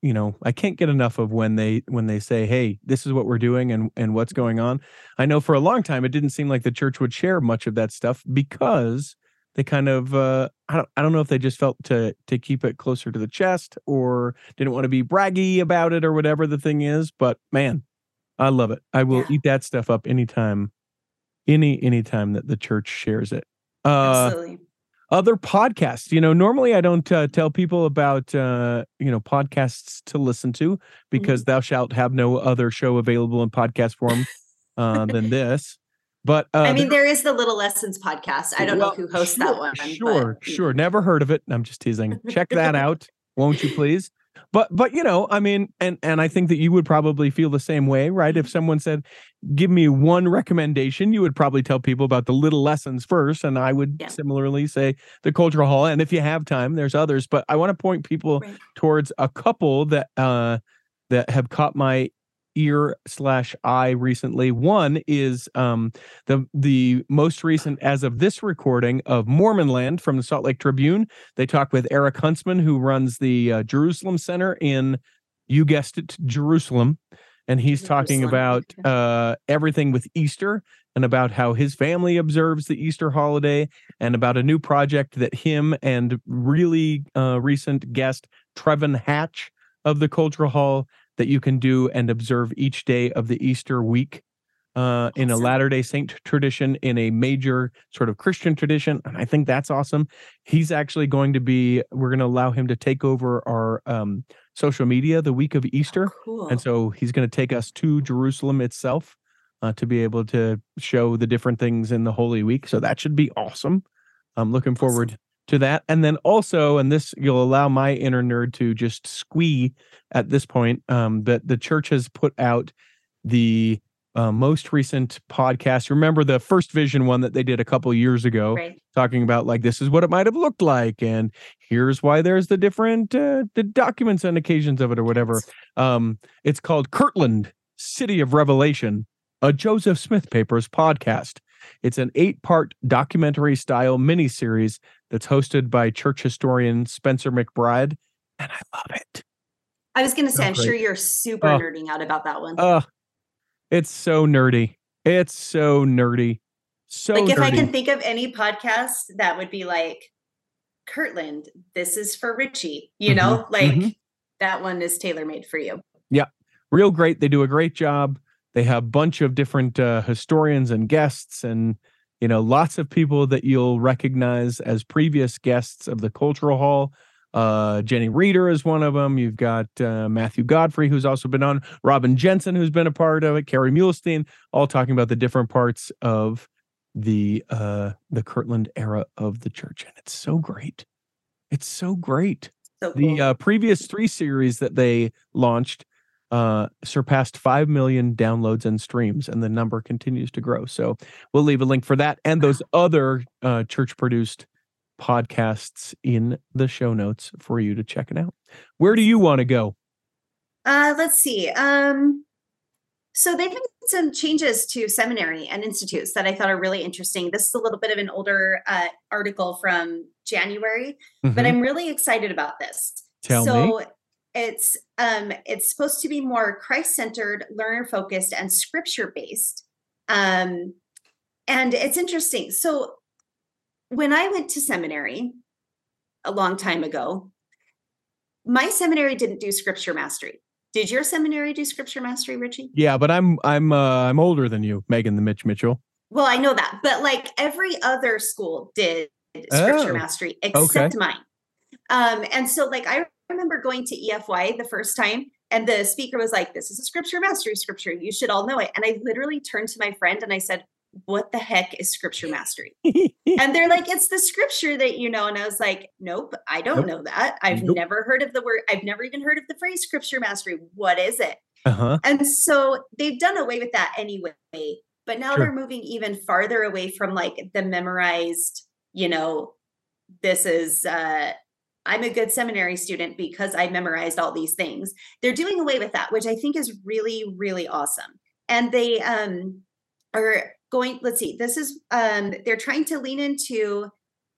you know I can't get enough of when they when they say hey this is what we're doing and and what's going on I know for a long time it didn't seem like the church would share much of that stuff because they kind of uh I don't I don't know if they just felt to to keep it closer to the chest or didn't want to be braggy about it or whatever the thing is but man I love it. I will Yeah. eat that stuff up anytime, any anytime that the church shares it. Uh, absolutely. Other podcasts, you know, normally I don't uh, tell people about uh, you know podcasts to listen to Mm-hmm. because thou shalt have no other show available in podcast form uh, than this. But uh, I mean, there- is the Little Lessons podcast. I don't well, know who hosts sure, that one. Sure, but, mm. sure. Never heard of it. I'm just teasing. Check that out, won't you please? But but you know, I mean, and and I think that you would probably feel the same way, right? Mm-hmm. If someone said, "Give me one recommendation," you would probably tell people about the little lessons first, and I would Yeah. similarly say the cultural hall. And if you have time, there's others. But I want to point people Right. towards a couple that uh that have caught my ear slash eye recently. One is um, the the most recent, as of this recording, of Mormonland from the Salt Lake Tribune. They talk with Eric Huntsman, who runs the uh, Jerusalem Center in, you guessed it, Jerusalem, and he's talking about uh, everything with Easter and about how his family observes the Easter holiday, and about a new project that him and really uh, recent guest Trevin Hatch of the Cultural Hall that you can do and observe each day of the Easter week uh, in a Latter day Saint tradition, in a major sort of Christian tradition. And I think that's awesome. He's actually going to be, we're going to allow him to take over our um, social media the week of Easter. Cool. And so he's going to take us to Jerusalem itself uh, to be able to show the different things in the Holy Week. So that should be awesome. I'm looking forward to that. And then also, and this you'll allow my inner nerd to just squee at this point, um, that the church has put out the uh, most recent podcast. Remember the first vision one that they did a couple years ago, right. talking about like this is what it might have looked like, and here's why there's the different uh, the documents and occasions of it or whatever. Um, it's called Kirtland, City of Revelation, a Joseph Smith Papers podcast. It's an eight part documentary style miniseries that's hosted by church historian Spencer McBride. And I love it. I was gonna say, Oh, I'm sure you're super Oh. nerding out about that one. Uh, it's so nerdy. It's so nerdy. So like if I can think of any podcast that would be like Kirtland, this is for Richie, you know, like mhm. that one is tailor made for you. Yeah. Real great. They do a great job. They have a bunch of different uh, historians and guests, and you know, lots of people that you'll recognize as previous guests of the Cultural Hall. Uh, Jenny Reeder is one of them. You've got uh, Matthew Godfrey, who's also been on. Robin Jensen, who's been a part of it. Kerry Muhlestein, all talking about the different parts of the uh, the Kirtland era of the church, and it's so great. It's so great So cool. the uh, previous three series that they launched uh, surpassed 5 million downloads and streams and the number continues to grow so we'll leave a link for that and those other uh, church produced podcasts in the show notes for you to check it out where do you want to go Uh, let's see. Um, so they've made some changes to seminary and institutes that I thought are really interesting. This is a little bit of an older uh, article from January, but Mhm. I'm really excited about this. Tell so me. it's um, it's supposed to be more Christ-centered, learner-focused, and scripture-based. Um, and it's interesting. So when I went to seminary a long time ago, my seminary didn't do scripture mastery. Did your seminary do scripture mastery, Richie? yeah but i'm i'm uh, i'm older than you megan the mitch mitchell Well, I know that, but like every other school did scripture Oh, mastery except mine. Um, and so like I remember going to EFY the first time and the speaker was like, This is a scripture mastery scripture. You should all know it. And I literally turned to my friend and I said, What the heck is scripture mastery? and they're like, It's the scripture that you know. And I was like, Nope, I don't Nope. know that. I've Nope. never heard of the word, I've never even heard of the phrase scripture mastery. What is it? uh-huh And so they've done away with that anyway. But now Sure. they're moving even farther away from like the memorized, you know, this is uh I'm a good seminary student because I memorized all these things. They're doing away with that, which I think is really, really awesome. And they um are going, let's see, this is um they're trying to lean into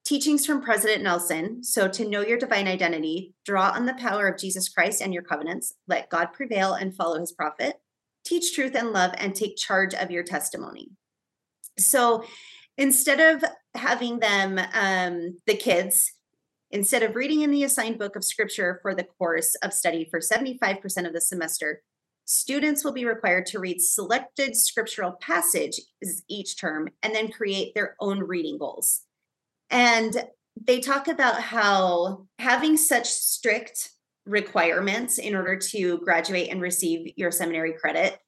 teachings from President Nelson. So to know your divine identity, draw on the power of Jesus Christ and your covenants, let God prevail and follow his prophet, teach truth and love, and take charge of your testimony. So instead of having them, um, the kids, instead of reading in the assigned book of scripture for the course of study for 75% of the semester, students will be required to read selected scriptural passages each term and then create their own reading goals. And they talk about how having such strict requirements in order to graduate and receive your seminary credit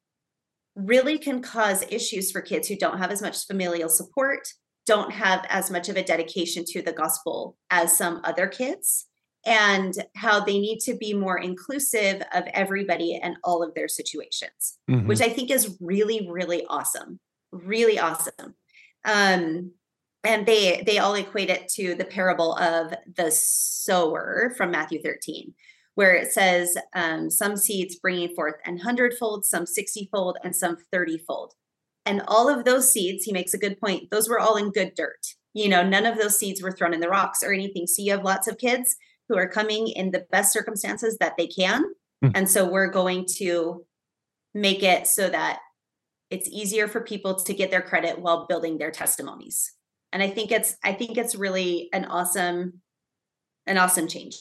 really can cause issues for kids who don't have as much familial support, don't have as much of a dedication to the gospel as some other kids, and how they need to be more inclusive of everybody and all of their situations Mhm. which I think is really, really awesome. Really awesome. Um, and they they all equate it to the parable of the sower from Matthew 13, where it says um, some seeds bringing forth an hundredfold, some 60 fold, and some 30 fold. And all of those seeds, he makes a good point, those were all in good dirt. You know, none of those seeds were thrown in the rocks or anything. So you have lots of kids who are coming in the best circumstances that they can. Mm. And so we're going to make it so that it's easier for people to get their credit while building their testimonies. And I think it's I think it's really an awesome an awesome change.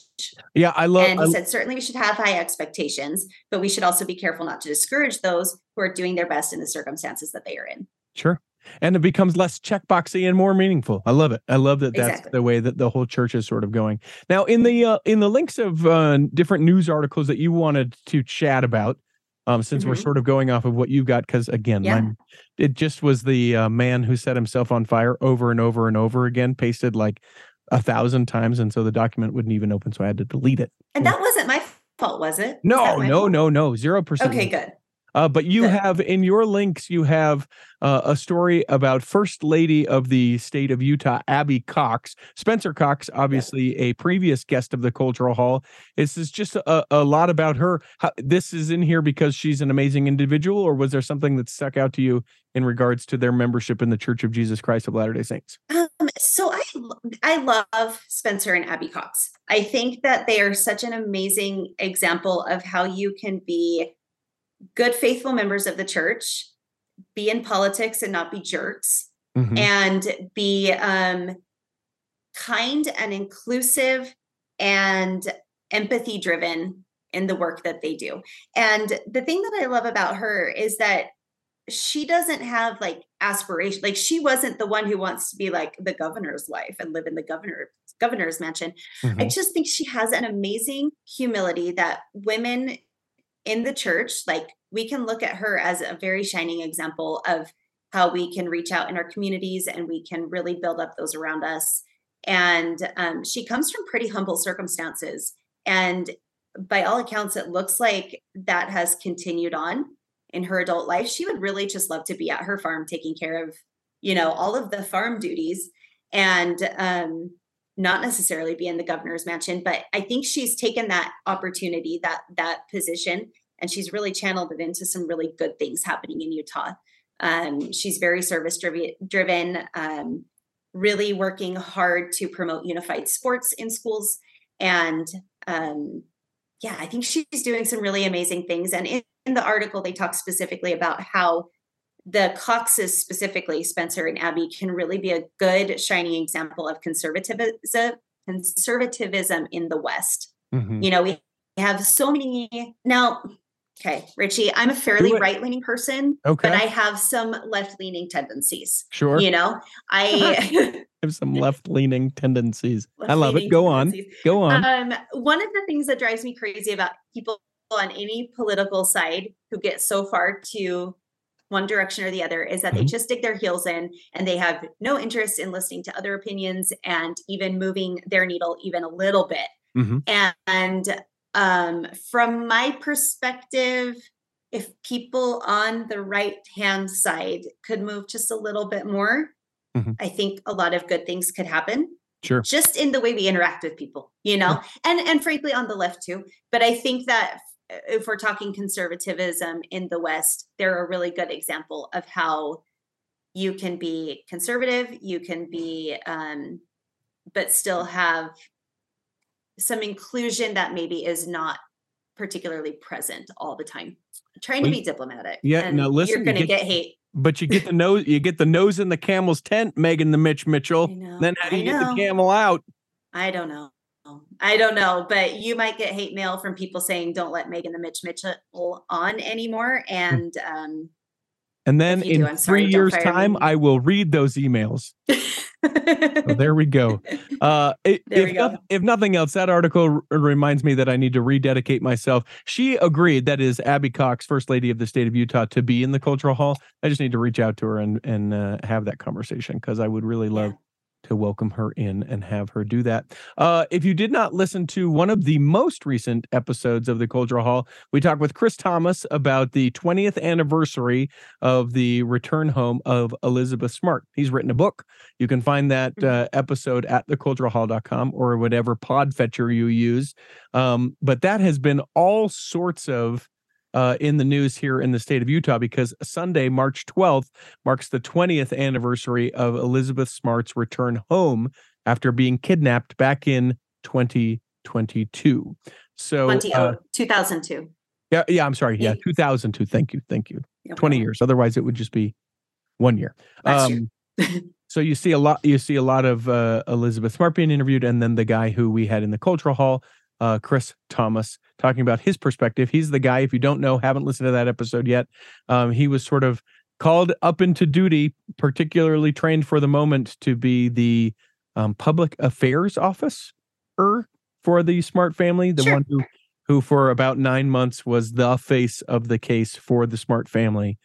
Yeah, I love. And I- he said, certainly we should have high expectations, but we should also be careful not to discourage those who are doing their best in the circumstances that they are in. Sure. And it becomes less checkboxy and more meaningful. I love it. I love that that's Exactly. the way that the whole church is sort of going. Now, in the uh, in the links of uh, different news articles that you wanted to chat about, um, since we're Mhm. sort of going off of what you've got, because again, Yeah. mine, it just was the uh, man who set himself on fire over and over and over again, pasted like a thousand times, and so the document wouldn't even open, so I had to delete it. And that wasn't my fault, was it? Was No, that no, no, no, zero percent. Okay, good. Uh, but you have in your links, you have uh, a story about First Lady of the state of Utah, Abby Cox. Spencer Cox, obviously a previous guest of the Cultural Hall. This is just a, a lot about her. How, this is in here because she's an amazing individual, or was there something that stuck out to you in regards to their membership in the Church of Jesus Christ of Latter day Saints? Um, so I I love Spencer and Abby Cox. I think that they are such an amazing example of how you can be good, faithful members of the church, be in politics and not be jerks, Mhm. and be um, kind and inclusive and empathy driven in the work that they do. And the thing that I love about her is that she doesn't have like aspiration like she wasn't the one who wants to be like the governor's wife and live in the governor governor's mansion i Mhm. just think she has an amazing humility that women in the church like we can look at her as a very shining example of how we can reach out in our communities and we can really build up those around us. And um, she comes from pretty humble circumstances and by all accounts it looks like that has continued on in her adult life. She would really just love to be at her farm taking care of you know all of the farm duties. And um not necessarily be in the governor's mansion but i think she's taken that opportunity that that position and she's really channeled it into some really good things happening in utah. Um, she's very service driven um, really working hard to promote unified sports in schools and um, yeah i think she's doing some really amazing things. And in, in the article they talk specifically about how the coxes specifically spencer and abby can really be a good shining example of conservatism conservatism in the west Mhm. you know we have so many now okay richie i'm a fairly right-leaning person Okay, but i have some left-leaning tendencies sure. you know i have some left leaning tendencies. I love it. Go on. Go on. Um, one of the things that drives me crazy about people on any political side who get so far to one direction or the other is that they Mhm. just dig their heels in and they have no interest in listening to other opinions and even moving their needle even a little bit. Mhm. And um, from my perspective, if people on the right hand side could move just a little bit more, Mhm. I think a lot of good things could happen Sure. just in the way we interact with people you know and and frankly on the left too but i think that if we're talking conservatism in the west they're a really good example of how you can be conservative you can be um but still have some inclusion that maybe is not particularly present all the time trying to be diplomatic yeah, and now listen, you're gonna get- get, hate But you get the nose, you get the nose in the camel's tent, Megan the Mitch Mitchell. Know, Then how do you get the camel out? I don't know. I don't know, but you might get hate mail from people saying don't let Megan the Mitch Mitchell on anymore. And um And then in do, sorry, years' time, me. I will read those emails. So there we go. Uh, if, we go. if nothing else, that article r- reminds me that I need to rededicate myself. She agreed, that is Abby Cox, First Lady of the State of Utah, to be in the Cultural Hall. I just need to reach out to her and and uh, have that conversation because I would really love to welcome her in and have her do that. Uh, if you did not listen to one of the most recent episodes of the Cultural Hall, we talked with Chris Thomas about the 20th anniversary of the return home of Elizabeth Smart. He's written a book. You can find that Mhm. uh, episode at theculturalhall.com or whatever pod fetcher you use. Um, but that has been all sorts of uh, in the news here in the state of Utah because Sunday, March 12th, marks the 20th anniversary of Elizabeth Smart's return home after being kidnapped back in 2022. So, 20, uh, oh, 2002. yeah, yeah, I'm sorry. Yeah, Yeah. 2002. Thank you. Thank you. No 20 years. Otherwise, it would just be one year. Year. so you see a lot. You see a lot of uh, Elizabeth Smart being interviewed, and then the guy who we had in the cultural hall, uh, Chris Thomas, talking about his perspective. He's the guy. If you don't know, haven't listened to that episode yet, um, he was sort of called up into duty, particularly trained for the moment to be the um, public affairs officer for the Smart family, the Sure. one who who for about nine months was the face of the case for the Smart family,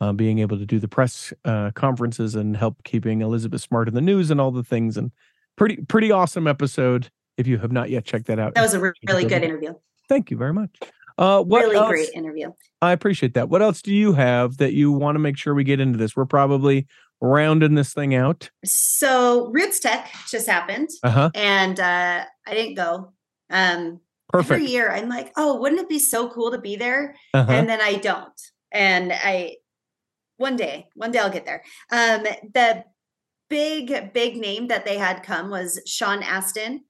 uh, being able to do the press uh, conferences and help keeping Elizabeth Smart in the news and all the things. And pretty pretty awesome episode. If you have not yet checked that out, That was a re- really good interview. Thank you very much. Uh, what really else? great interview. I appreciate that. What else do you have that you want to make sure we get into this? We're probably rounding this thing out. So RootsTech just happened, Uh huh. and uh, I didn't go. Um, Perfect. Every year, I'm like, oh, wouldn't it be so cool to be there? Uh-huh. and then I don't. And I one day, one day I'll get there. Um, the big, big name that they had come was Sean Astin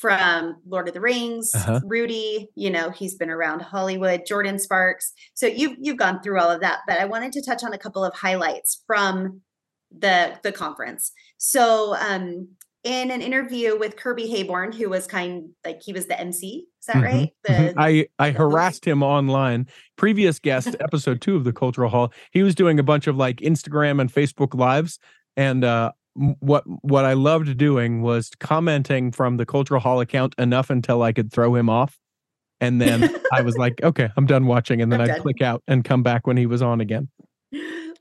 from Lord of the Rings, Uh-huh. Rudy, you know, he's been around Hollywood, Jordin Sparks. So you've you've gone through all of that, but I wanted to touch on a couple of highlights from the the conference. So um in an interview with Kirby Heyborne, who was kind like he was the MC, is that Mhm, right? The I I host? harassed him online. Previous guest, episode two of the Cultural Hall. He was doing a bunch of like Instagram and Facebook lives, and uh, what what I loved doing was commenting from the Cultural Hall account enough until I could throw him off, and then I was like, okay, I'm done watching, and then done. click out and come back when he was on again.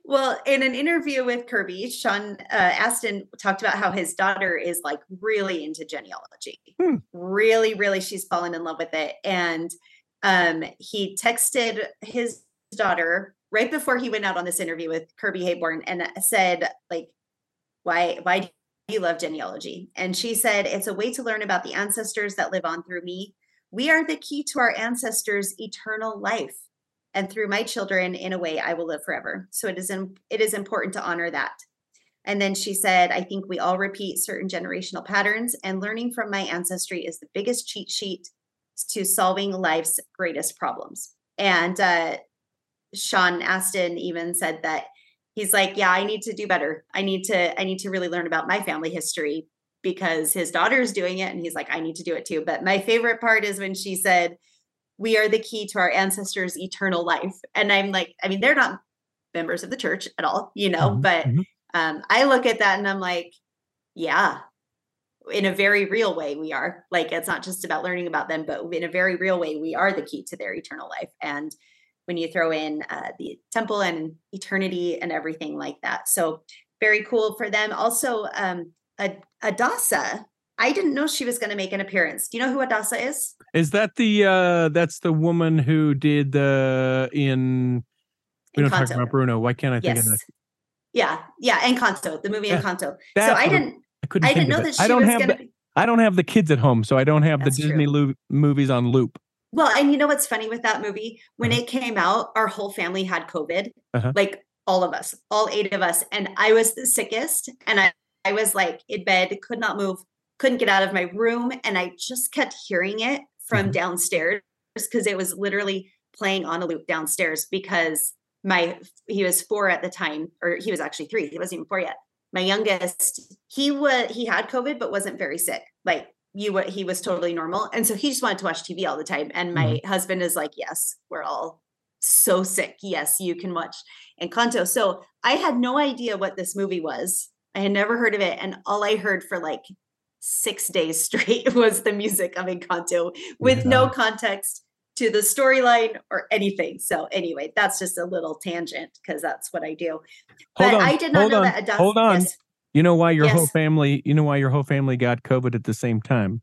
Well, in an interview with Kirby, Sean uh, Astin talked about how his daughter is like really into genealogy. Hmm. Really, really, she's fallen in love with it. And um, he texted his daughter right before he went out on this interview with Kirby Heyborne and said, like, why, why do you love genealogy? And she said, it's a way to learn about the ancestors that live on through me. We are the key to our ancestors' eternal life and through my children in a way I will live forever. So it is im- it is important to honor that. And then she said, I think we all repeat certain generational patterns, and learning from my ancestry is the biggest cheat sheet to solving life's greatest problems. And uh, Sean Astin even said that he's like, yeah, I need to do better. I need to I need to really learn about my family history because his daughter's doing it, and he's like, I need to do it too. But my favorite part is when she said, we are the key to our ancestors' eternal life. And I'm like, I mean, they're not members of the church at all, you know, Mhm, but mhm. um, I look at that and I'm like, yeah, in a very real way, we are. Like, it's not just about learning about them, but in a very real way, we are the key to their eternal life. And when you throw in uh, the temple and eternity and everything like that. So, very cool for them. Also, um, Ad- Adassa, I didn't know she was going to make an appearance. Do you know who Adassa is? Is that the uh that's the woman who did the in we don't talk about Bruno. Why can't I think Yes. of that? Yeah, yeah, Encanto, the movie Yeah, Encanto. So I didn't, I couldn't I didn't know that she I don't was have gonna. the I don't have the kids at home, so I don't have That's the. Disney lo- movies on loop. Well, and you know what's funny with that movie? When Uh-huh. it came out, our whole family had COVID, Uh-huh. like all of us, all eight of us, and I was the sickest, and I I was like in bed, could not move, couldn't get out of my room, and I just kept hearing it from Mhm. downstairs because it was literally playing on a loop downstairs because my he was four at the time, or he was actually three. He wasn't even four yet. My youngest, he was he had COVID but wasn't very sick. Like you, wa- he was totally normal, and so he just wanted to watch TV all the time. And my mm-hmm. husband is like, "Yes, we're all so sick. Yes, you can watch Encanto." So I had no idea what this movie was. I had never heard of it, and all I heard for like six days straight was the music of Encanto with no context to the storyline or anything. So anyway, that's just a little tangent because that's what I do. Hold but on. I did not know on. that Adassa. hold on. yes. You know why your whole family, you know why your whole family got COVID at the same time?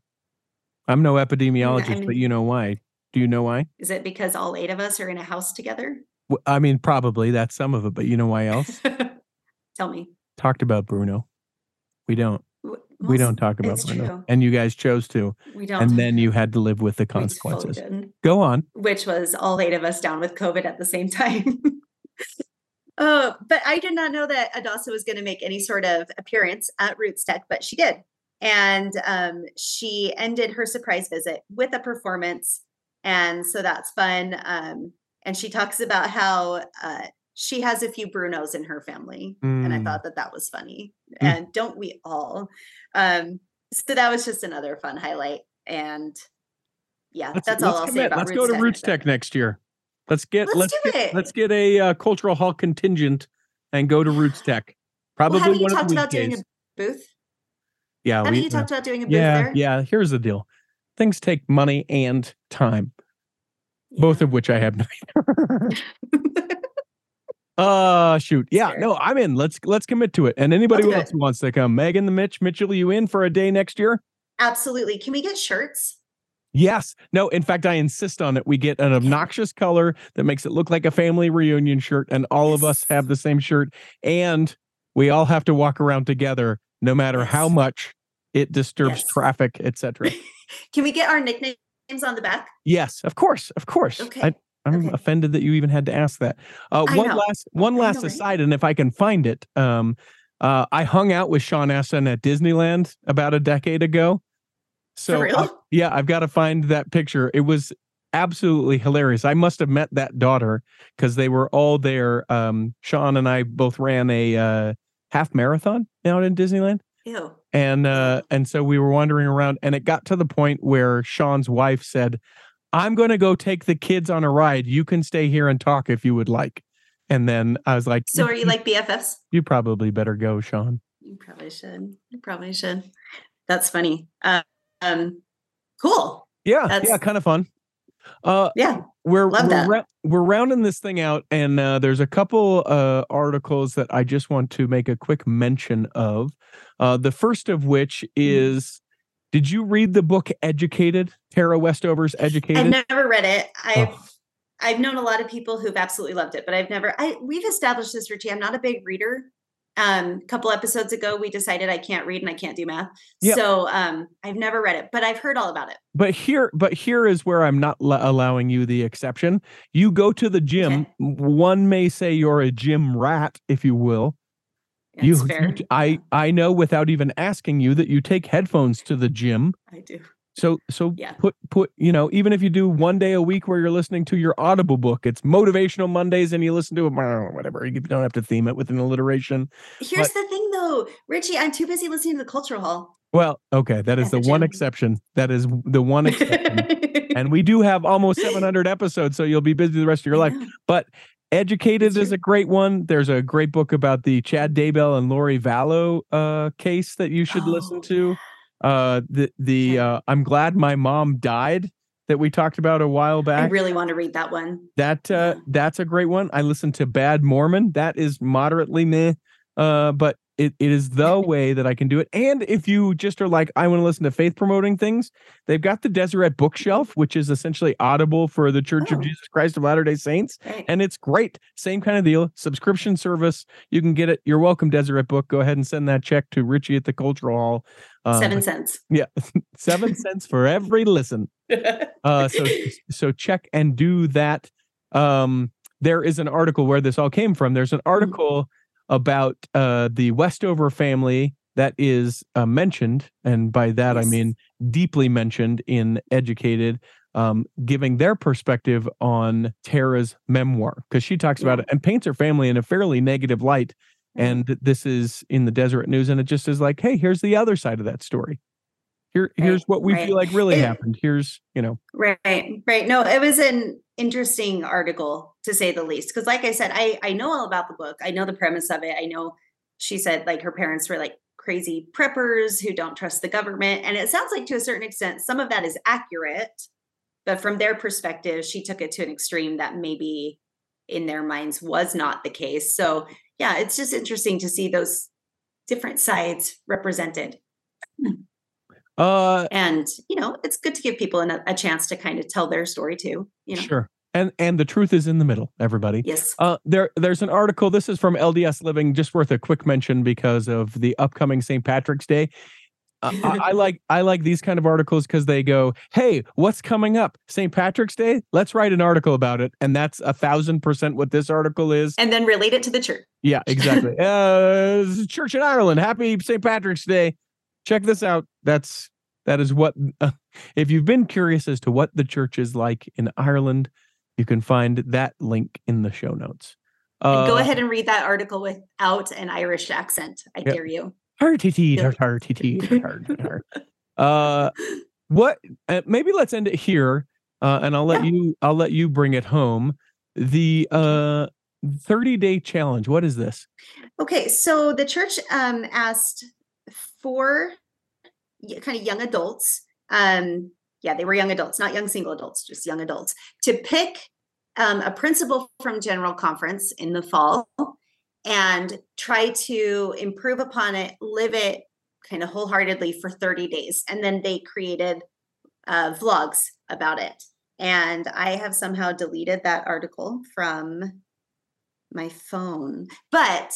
I'm no epidemiologist, but mean- you know why. Do you know why? Is it because all eight of us are in a house together? I mean, probably that's some of it, but you know why else? Tell me. Talked about Bruno. We don't. W- we don't talk about Bruno. true. And you guys chose to. We don't. And then you had to live with the consequences. Go on. which was all eight of us down with COVID at the same time. oh, but I did not know that Adassa was going to make any sort of appearance at RootsTech, but she did. And um, she ended her surprise visit with a performance. And so that's fun. Um, and she talks about how uh, she has a few Brunos in her family. And I Mm. thought that that was funny. Mm. And don't we all? Um, so that was just another fun highlight. And yeah, Let's, that's all I'll say about Let's go to Tech. RootsTech next year. Let's get Let's let's do get, it. let's get a uh, cultural hall contingent and go to RootsTech. Probably well, haven't you one talked of the about doing a booth? Yeah, Haven't we, you talked about doing a booth yeah, there? yeah. Here's the deal. Things take money and time, both of which I have. Uh shoot. Yeah, Fair. no, I'm in. Let's let's commit to it. And anybody else who wants to come, Megan the Mitch, Mitchell, you in for a day next year? Absolutely. Can we get shirts? Yes. No, in fact, I insist on it. We get an obnoxious color that makes it look like a family reunion shirt, and all of us have the same shirt. And we all have to walk around together no matter how much it disturbs Yes. traffic, etc. Can we get our nicknames on the back? yes, of course, of course. Okay. I, I'm Okay. offended that you even had to ask that. Uh, one know. last, one last know, right? aside, and if I can find it, um, uh, I hung out with Sean Astin at Disneyland about a decade ago. So? I- yeah, I've got to find that picture. It was absolutely hilarious. I must have met that daughter because they were all there. Um, Sean and I both ran a uh, half marathon out in Disneyland Ew. and uh and so we were wandering around and it got to the point where Sean's wife said I'm going to go take the kids on a ride you can stay here and talk if you would like and then I was like So are you like BFFs? you probably better go Sean You probably should. You probably should. That's funny. Uh, um, cool. yeah yeah kind of fun uh Yeah. we're Love we're, that. rou- we're rounding this thing out and uh, there's a couple uh, articles that i just want to make a quick mention of uh, the first of which Mm-hmm. is did you read the book educated tara westover's educated I've never read it. I've Oh. I've known a lot of people who've absolutely loved it, but I've never. I we've established this, Richie. I'm not a big reader. Um, a couple episodes ago, we decided I can't read and I can't do math. Yep. So um, I've never read it, but I've heard all about it. but here but here is where i'm not l- allowing you the exception you go to the gym Okay. one may say you're a gym rat if you will It's you, fair. you i i know without even asking you that you take headphones to the gym I do. So so Yeah. put put you know even if you do one day a week where you're listening to your audible book it's motivational mondays and you listen to it whatever you don't have to theme it with an alliteration Here's the thing, though, Richie. I'm too busy listening to the cultural hall. well okay that is At the the one exception that is the one exception and we do have almost 700 episodes so you'll be busy the rest of your life But Educated is a great one. There's a great book about the Chad Daybell and Lori Vallow uh, case that you should listen Oh, to. Uh, the the uh, I'm glad my mom died that we talked about a while back. I really want to read that one. that uh, yeah. that's a great one. I listened to Bad Mormon. That is moderately meh, uh, but it, it is the way that I can do it. And if you just are like, I want to listen to faith promoting things, they've got the Deseret Bookshelf, which is essentially audible for the Church of Oh. Jesus Christ of Latter Day Saints Right. and it's great. Same kind of deal. Subscription service. You can get it. You're welcome, Deseret Book. Go ahead and send that check to Richie at the Cultural Hall. Um, Seven cents. Yeah, seven cents for every listen. Uh, so so check and do that. Um, there is an article where this all came from. There's an article about uh, the Westover family that is uh, mentioned, and by that I mean deeply mentioned in Educated, um, giving their perspective on Tara's memoir because she talks about it and paints her family in a fairly negative light. Mhm. And this is in the Deseret News, and it just is like, hey, here's the other side of that story. Here, Right, here's what we right. feel like really It- happened. Here's, you know, Right, right. No, it was an interesting article to say the least. Because, like I said, I I know all about the book. I know the premise of it. I know she said like her parents were like crazy preppers who don't trust the government, and it sounds like to a certain extent some of that is accurate. But from their perspective, she took it to an extreme that maybe in their minds was not the case. So yeah, it's just interesting to see those different sides represented. Uh, and you know, it's good to give people an, a chance to kind of tell their story too. You know, sure. And and the truth is in the middle, everybody. yes, Uh, there, there's an article. This is from LDS Living, just worth a quick mention because of the upcoming St. Patrick's Day. Uh, I, I like I like these kind of articles because they go, "Hey, what's coming up? St. Patrick's Day? Let's write an article about it." And that's a thousand percent what this article is. and then relate it to the church. Yeah, exactly. uh, Church in Ireland. Happy St. Patrick's Day. Check this out. That's that is what. Uh, if you've been curious as to what the church is like in Ireland, you can find that link in the show notes. And go Uh, ahead and read that article without an Irish accent. I Yeah. dare you. Har-tee-tee, Yeah. har-tee-tee. Uh, what? Uh, maybe let's end it here, uh, and I'll let Yeah. you. I'll let you bring it home. The uh, thirty day challenge. What is this? Okay, so the church um, asked four kind of young adults. Um, yeah, they were young adults, not young single adults, just young adults, to pick um, a principle from General Conference in the fall and try to improve upon it, live it kind of wholeheartedly for 30 days. And then they created uh, vlogs about it. And I have somehow deleted that article from my phone. But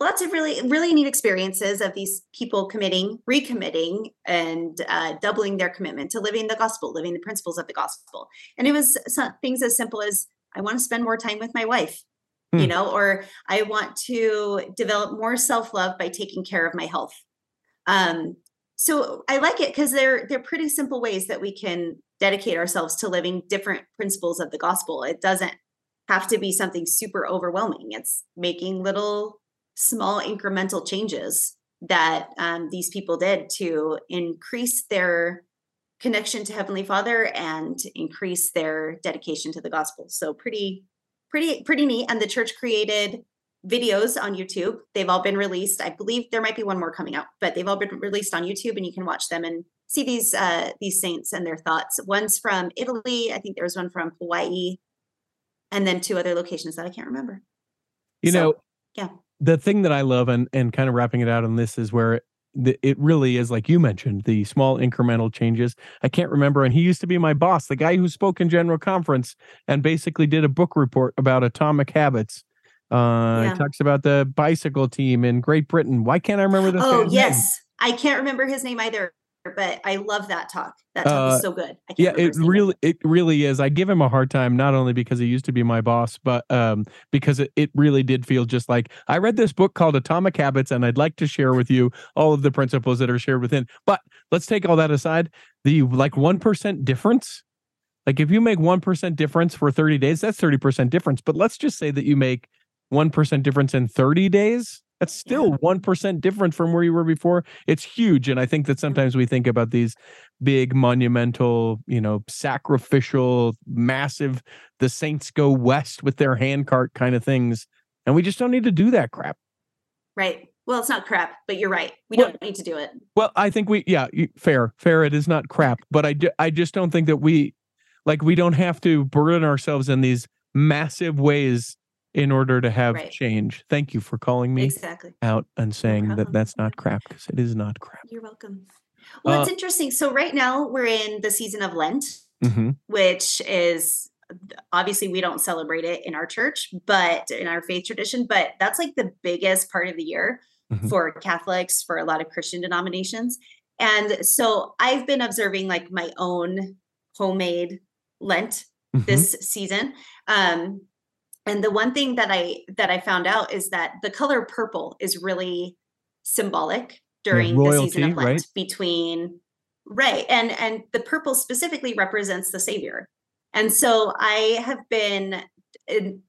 lots of really really neat experiences of these people committing recommitting and uh, doubling their commitment to living the gospel living the principles of the gospel. And it was some things as simple as i want to spend more time with my wife you Hmm. know or i want to develop more self-love by taking care of my health. Um so i like it because they're they're pretty simple ways that we can dedicate ourselves to living different principles of the gospel. It doesn't have to be something super overwhelming. It's making little small incremental changes that um, these people did to increase their connection to heavenly father and increase their dedication to the gospel. So pretty pretty pretty neat. And the church created videos on youtube. They've all been released. I believe there might be one more coming out but they've all been released on youtube and you can watch them and see these uh these saints and their thoughts. One's from italy. I think there was one from hawaii and then two other locations that i can't remember. You So, know, yeah. The thing that I love, and and kind of wrapping it out on this, is where it, the, it really is like you mentioned the small incremental changes. I can't remember, and he used to be my boss, the guy who spoke in general conference and basically did a book report about atomic habits. Uh, Yeah. He talks about the bicycle team in Great Britain. Why can't I remember this? Oh guy's name? yes, I can't remember his name either, but I love that talk. That talk Uh, is so good. I can't yeah it really it really is. I give him a hard time not only because he used to be my boss but um because it, it really did feel just like i read this book called atomic habits and i'd like to share with you all of the principles that are shared within. But let's take all that aside. The like 1% difference? Like if you make 1% difference for 30 days that's 30% difference but let's just say that you make 1% difference in 30 days that's still 1% different from where you were before it's huge and i think that sometimes we think about these big monumental you know sacrificial massive the saints go west with their handcart kind of things and we just don't need to do that crap Right. Well, it's not crap, but you're right. We Well- don't need to do it. well i think we yeah fair fair it is not crap but i ju- i just don't think that we like we don't have to burden ourselves in these massive ways in order to have Right. change thank you for calling me Exactly. out and saying that that's not crap because it is not crap You're welcome. Well, it's Uh, interesting. So right now we're in the season of Lent, hmm which is obviously we don't celebrate it in our church, but in our faith tradition, but that's like the biggest part of the year Mhm. for Catholics, for a lot of Christian denominations. And so I've been observing like my own homemade Lent Mm-hmm. this season. Um, and the one thing that I that I found out is that the color purple is really symbolic during the season of Lent right? between right and and the purple specifically represents the Savior. And so I have been in,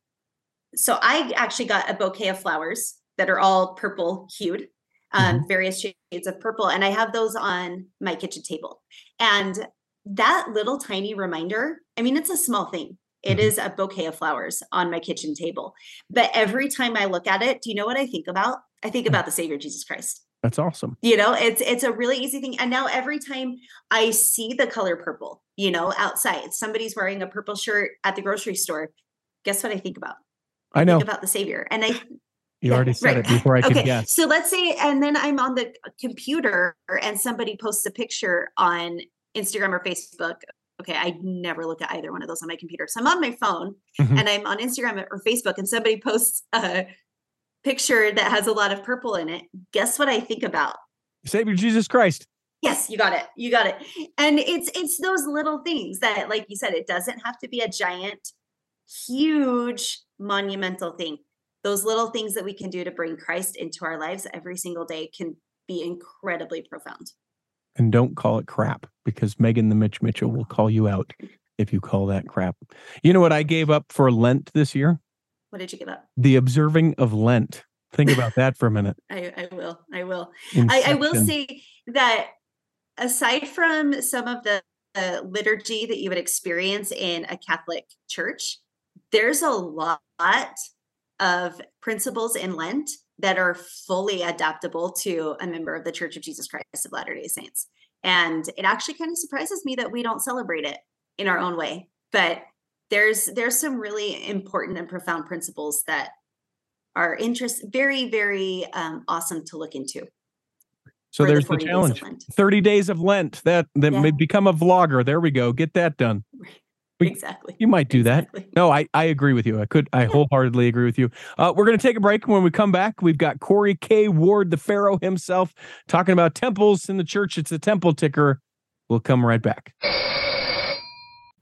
so I actually got a bouquet of flowers that are all purple hued, um, various shades of purple, and I have those on my kitchen table. And that little tiny reminder, I mean, it's a small thing. It Mhm. is a bouquet of flowers on my kitchen table. But every time I look at it, do you know what I think about? I think Hmm. about the Savior Jesus Christ. that's awesome You know, it's it's a really easy thing. And now every time I see the color purple, you know, outside, somebody's wearing a purple shirt at the grocery store. Guess what I think about? i know Think about the Savior. And I You Yeah, already said right. it before I could okay, guess. So let's say, and then I'm on the computer and somebody posts a picture on Instagram or Facebook. Okay, I never look at either one of those on my computer. So I'm on my phone Mhm. and I'm on Instagram or Facebook, and somebody posts a picture that has a lot of purple in it. Guess what I think about? Savior Jesus Christ. Yes, you got it. You got it. And it's it's those little things that, like you said, it doesn't have to be a giant, huge, monumental thing. Those little things that we can do to bring Christ into our lives every single day can be incredibly profound. And don't call it crap because Megan the Mitch Mitchell will call you out if you call that crap. You know what I gave up for Lent this year? What did you give up? The observing of Lent. Think about that for a minute. I, I will. I will. I, I will say that aside from some of the uh, liturgy that you would experience in a Catholic church, there's a lot of principles in Lent that are fully adaptable to a member of the Church of Jesus Christ of Latter day Saints. And it actually kind of surprises me that we don't celebrate it in our own way. But there's there's some really important and profound principles that are interest very very um, awesome to look into. So there's the 40 days of challenge. 30 days of Lent. That that Yeah. may become a vlogger. There we go. Get that done. We- exactly. You might do that. No, I, I agree with you. I could I wholeheartedly agree with you. Uh, we're going to take a break. When we come back, we've got Corey K. Ward, the Pharaoh himself, talking about temples in the church. It's a temple ticker. We'll come right back.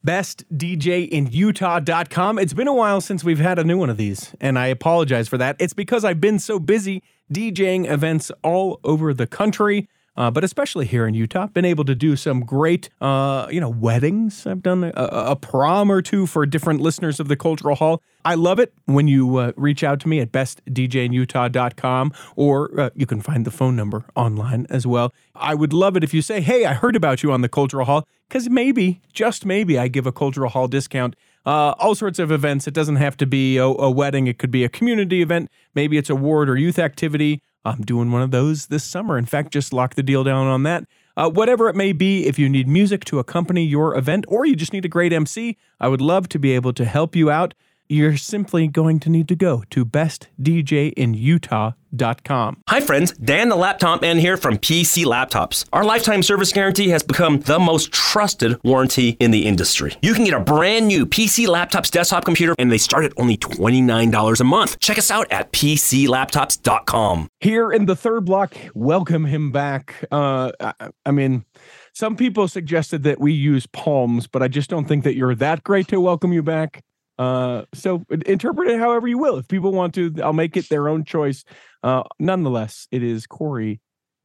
BestDJinUtah.com. It's been a while since we've had a new one of these, and I apologize for that. It's because I've been so busy DJing events all over the country. Uh, but especially here in Utah, been able to do some great, uh, you know, weddings. I've done a, a prom or two for different listeners of the Cultural Hall. I love it when you uh, reach out to me at bestdjinutah.com or uh, you can find the phone number online as well. I would love it if you say, hey, I heard about you on the Cultural Hall, because maybe, just maybe, I give a Cultural Hall discount. Uh, all sorts of events. It doesn't have to be a, a wedding, it could be a community event. Maybe it's a ward or youth activity. I'm doing one of those this summer. In fact, just lock the deal down on that. Uh, whatever it may be, if you need music to accompany your event or you just need a great MC, I would love to be able to help you out. You're simply going to need to go to bestdjinutah.com. Hi, friends. Dan the Laptop Man here from PC Laptops. Our lifetime service guarantee has become the most trusted warranty in the industry. You can get a brand new PC Laptops desktop computer, and they start at only $29 a month. Check us out at PCLaptops.com. Here in the third block, welcome him back. Uh, I, I mean, some people suggested that we use palms, but I just don't think that you're that great to welcome you back. Uh, so interpret it however you will. If people want to, I'll make it their own choice. Uh, nonetheless, it is Corey,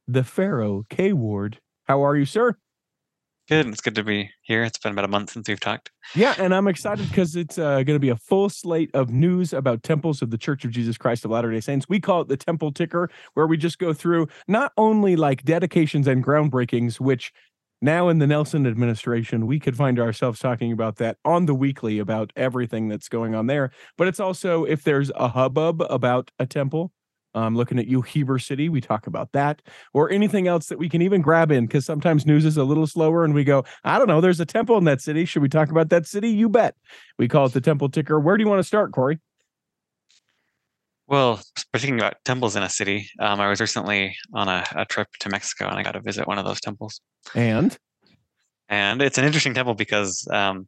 the Pharaoh K Ward. How are you, sir? Good. It's good to be here. It's been about a month since we've talked. Yeah, and I'm excited because it's uh, going to be a full slate of news about temples of the Church of Jesus Christ of Latter day Saints. We call it the Temple Ticker, where we just go through not only like dedications and groundbreakings, which now in the Nelson administration, we could find ourselves talking about that on the weekly about everything that's going on there, but it's also if there's a hubbub about a temple. Um, looking at you, Heber City, we talk about that or anything else that we can even grab in because sometimes news is a little slower and we go, I don't know, there's a temple in that city. Should we talk about that city? You bet. We call it the temple ticker. Where do you want to start, Corey? Well, speaking about temples in a city, um, I was recently on a, a trip to Mexico and I got to visit one of those temples. And And it's an interesting temple because um,